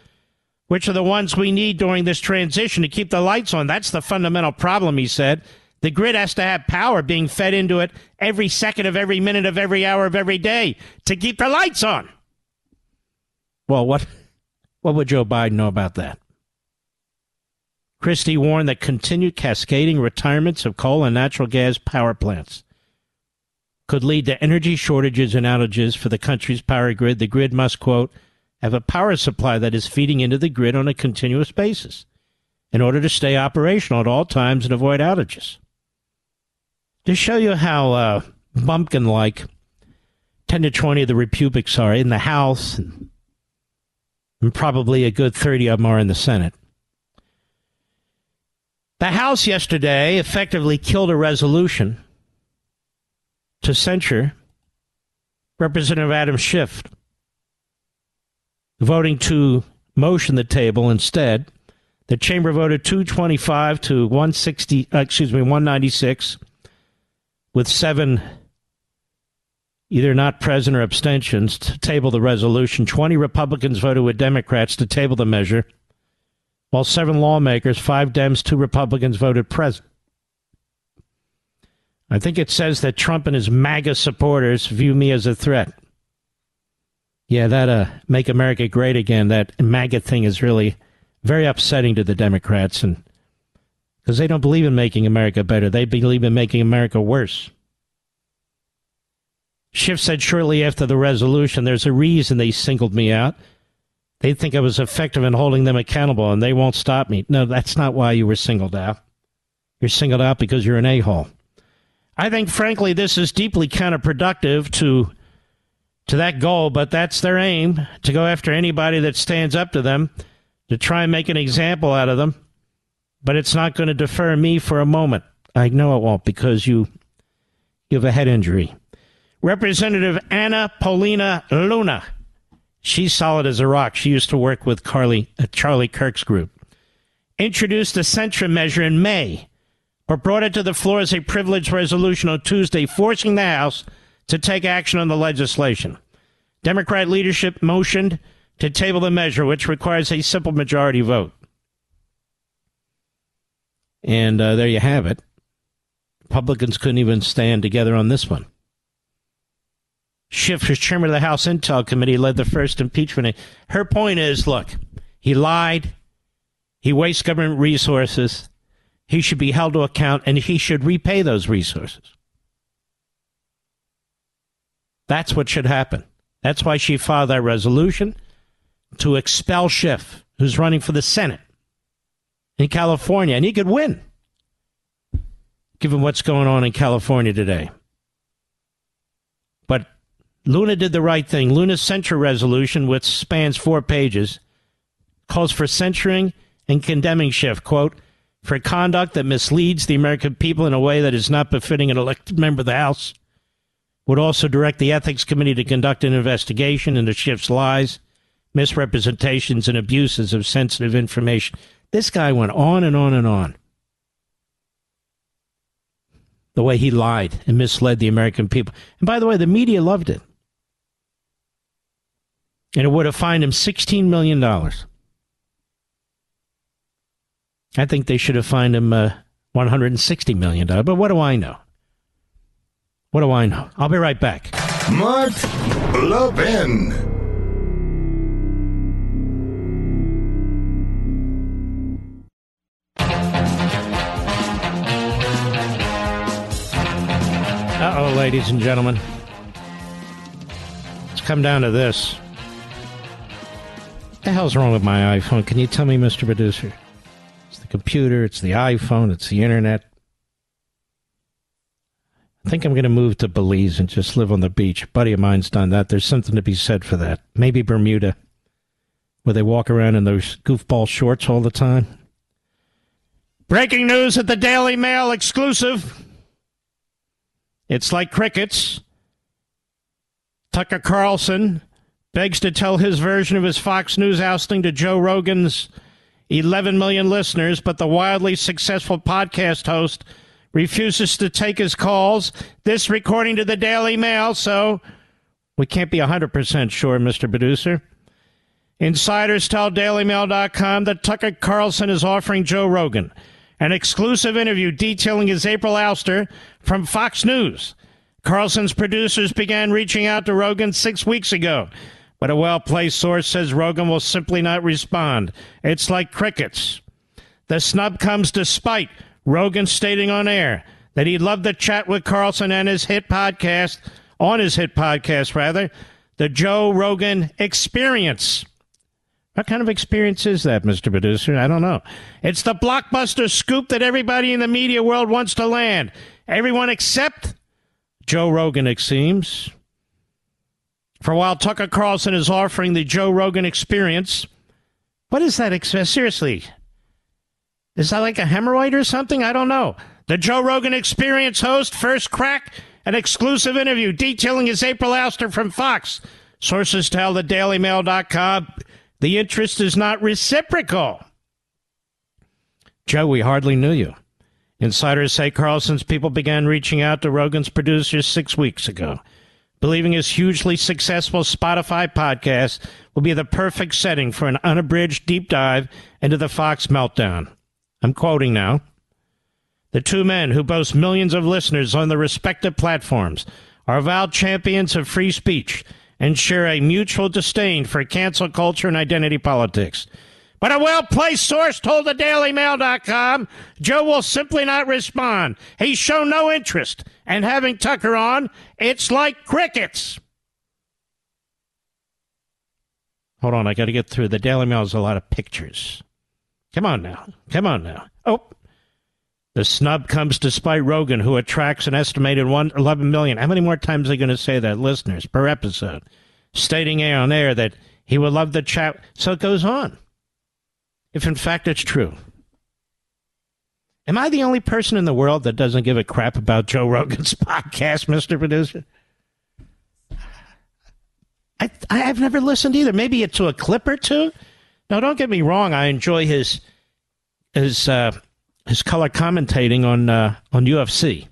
which are the ones we need during this transition to keep the lights on. That's the fundamental problem, he said. The grid has to have power being fed into it every second of every minute of every hour of every day to keep the lights on. Well, what, (laughs) what would Joe Biden know about that? Christie warned that continued cascading retirements of coal and natural gas power plants could lead to energy shortages and outages for the country's power grid. The grid must, quote, have a power supply that is feeding into the grid on a continuous basis in order to stay operational at all times and avoid outages. To show you how uh, bumpkin like 10 to 20 of the Republics are in the House, and, and probably a good 30 of them are in the Senate. The House yesterday effectively killed a resolution to censure Representative Adam Schiff, voting to motion the table instead. The chamber voted 225 to 160, uh, excuse me, 196, with seven either not present or abstentions to table the resolution. 20 Republicans voted with Democrats to table the measure while seven lawmakers, five Dems, two Republicans, voted present. I think it says that Trump and his MAGA supporters view me as a threat. Yeah, that uh, make America great again, that MAGA thing is really very upsetting to the Democrats and because they don't believe in making America better. They believe in making America worse. Schiff said shortly after the resolution, there's a reason they singled me out. They think I was effective in holding them accountable and they won't stop me. No, that's not why you were singled out. You're singled out because you're an a hole. I think, frankly, this is deeply counterproductive to to that goal, but that's their aim to go after anybody that stands up to them, to try and make an example out of them. But it's not going to defer me for a moment. I know it won't because you, you have a head injury. Representative Anna Paulina Luna She's solid as a rock. She used to work with Carly, uh, Charlie Kirk's group. Introduced the censure measure in May, but brought it to the floor as a privileged resolution on Tuesday, forcing the House to take action on the legislation. Democrat leadership motioned to table the measure, which requires a simple majority vote. And uh, there you have it. Republicans couldn't even stand together on this one. Schiff, as chairman of the House Intel Committee, led the first impeachment. Her point is look, he lied, he wastes government resources, he should be held to account, and he should repay those resources. That's what should happen. That's why she filed that resolution to expel Schiff, who's running for the Senate in California, and he could win, given what's going on in California today. But Luna did the right thing. Luna's censure resolution, which spans four pages, calls for censuring and condemning Schiff, quote, for conduct that misleads the American people in a way that is not befitting an elected member of the House. Would also direct the Ethics Committee to conduct an investigation into Schiff's lies, misrepresentations, and abuses of sensitive information. This guy went on and on and on. The way he lied and misled the American people. And by the way, the media loved it and it would have fined him $16 million. I think they should have fined him uh, $160 million. But what do I know? What do I know? I'll be right back. Mark Levin. Uh oh, ladies and gentlemen. It's come down to this the hell's wrong with my iPhone? Can you tell me, Mr. Producer? It's the computer, it's the iPhone, it's the internet. I think I'm going to move to Belize and just live on the beach. A buddy of mine's done that. There's something to be said for that. Maybe Bermuda, where they walk around in those goofball shorts all the time. Breaking news at the Daily Mail exclusive. It's like crickets. Tucker Carlson begs to tell his version of his Fox News ousting to Joe Rogan's 11 million listeners, but the wildly successful podcast host refuses to take his calls. This recording to the Daily Mail, so we can't be 100% sure, Mr. Producer. Insiders tell DailyMail.com that Tucker Carlson is offering Joe Rogan an exclusive interview detailing his April ouster from Fox News. Carlson's producers began reaching out to Rogan six weeks ago, but a well placed source says Rogan will simply not respond. It's like crickets. The snub comes despite Rogan stating on air that he loved love to chat with Carlson and his hit podcast, on his hit podcast, rather, the Joe Rogan Experience. What kind of experience is that, Mr. Producer? I don't know. It's the blockbuster scoop that everybody in the media world wants to land. Everyone except Joe Rogan, it seems. For a while, Tucker Carlson is offering the Joe Rogan experience. What is that? Seriously. Is that like a hemorrhoid or something? I don't know. The Joe Rogan experience host, first crack, an exclusive interview detailing his April ouster from Fox. Sources tell the DailyMail.com the interest is not reciprocal. Joe, we hardly knew you. Insiders say Carlson's people began reaching out to Rogan's producers six weeks ago, believing his hugely successful Spotify podcast will be the perfect setting for an unabridged deep dive into the Fox meltdown. I'm quoting now. The two men who boast millions of listeners on their respective platforms are avowed champions of free speech and share a mutual disdain for cancel culture and identity politics. But a well placed source told the DailyMail.com Joe will simply not respond. He's shown no interest. And having Tucker on, it's like crickets. Hold on, I got to get through. The Daily Mail has a lot of pictures. Come on now. Come on now. Oh. The snub comes despite Rogan, who attracts an estimated 11 million. How many more times are they going to say that, listeners, per episode? Stating air on air that he would love the chat. So it goes on. If in fact it's true. Am I the only person in the world that doesn't give a crap about Joe Rogan's (laughs) podcast, Mr. Producer? I, I've never listened either. Maybe it's to a clip or two. Now, don't get me wrong. I enjoy his his uh, his color commentating on uh, on UFC,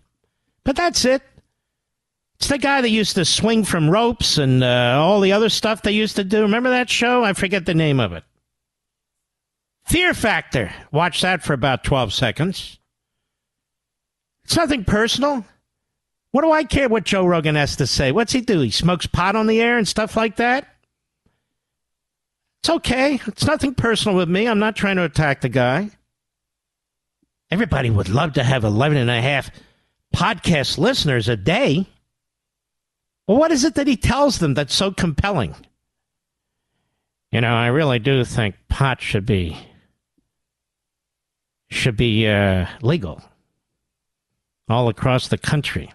but that's it. It's the guy that used to swing from ropes and uh, all the other stuff they used to do. Remember that show? I forget the name of it. Fear Factor. Watch that for about 12 seconds. It's nothing personal. What do I care what Joe Rogan has to say? What's he do? He smokes pot on the air and stuff like that? It's okay. It's nothing personal with me. I'm not trying to attack the guy. Everybody would love to have 11 and a half podcast listeners a day. Well, what is it that he tells them that's so compelling? You know, I really do think pot should be should be uh, legal all across the country.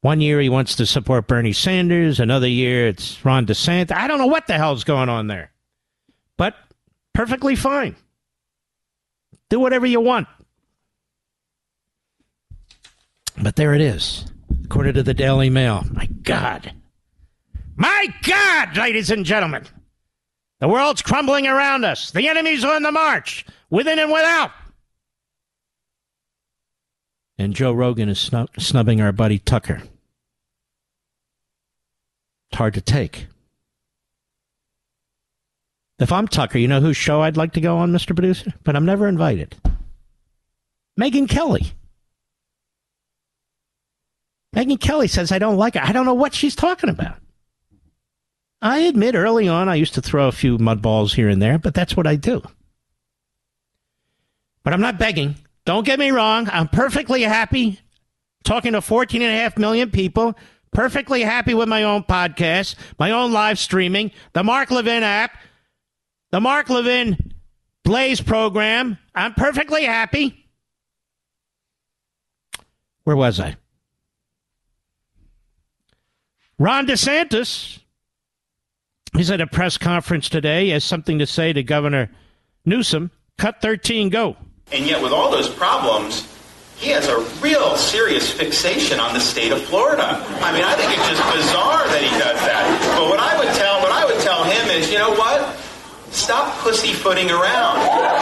One year he wants to support Bernie Sanders, another year it's Ron DeSantis. I don't know what the hell's going on there, but perfectly fine. Do whatever you want. But there it is, according to the Daily Mail. My God. My God, ladies and gentlemen. The world's crumbling around us. The enemy's on the march, within and without. And Joe Rogan is snub- snubbing our buddy Tucker. It's hard to take. If I'm Tucker, you know whose show I'd like to go on, Mr. Producer? But I'm never invited. Megyn Kelly. Megyn Kelly says I don't like it. I don't know what she's talking about. I admit early on I used to throw a few mud balls here and there, but that's what I do. But I'm not begging. Don't get me wrong. I'm perfectly happy talking to 14 and a half million people, perfectly happy with my own podcast, my own live streaming, the Mark Levin app, the Mark Levin Blaze program. I'm perfectly happy. Where was I? Ron DeSantis, he's at a press conference today, has something to say to Governor Newsom. Cut 13, go. And yet, with all those problems, he has a real serious fixation on the state of Florida. I mean, I think it's just bizarre that he does that. But what I would tell what I would tell him is, you know what? Stop pussyfooting around. Are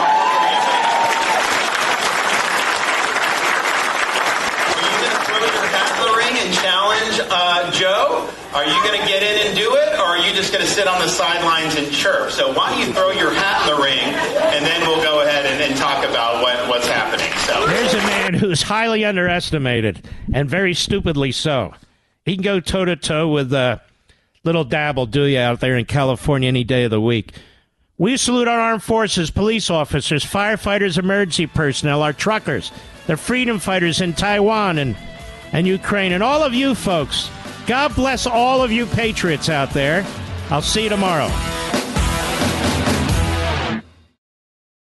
you gonna throw your hat in the ring and challenge uh, Joe? Are you going to get in and do it, or are you just going to sit on the sidelines and chirp? So why don't you throw your hat in the ring, and then we'll go ahead and, and talk about what, what's happening. So here's a man who's highly underestimated, and very stupidly so. He can go toe to toe with uh, little Dabble do you out there in California any day of the week. We salute our armed forces, police officers, firefighters, emergency personnel, our truckers, the freedom fighters in Taiwan and and Ukraine. And all of you folks, God bless all of you patriots out there. I'll see you tomorrow.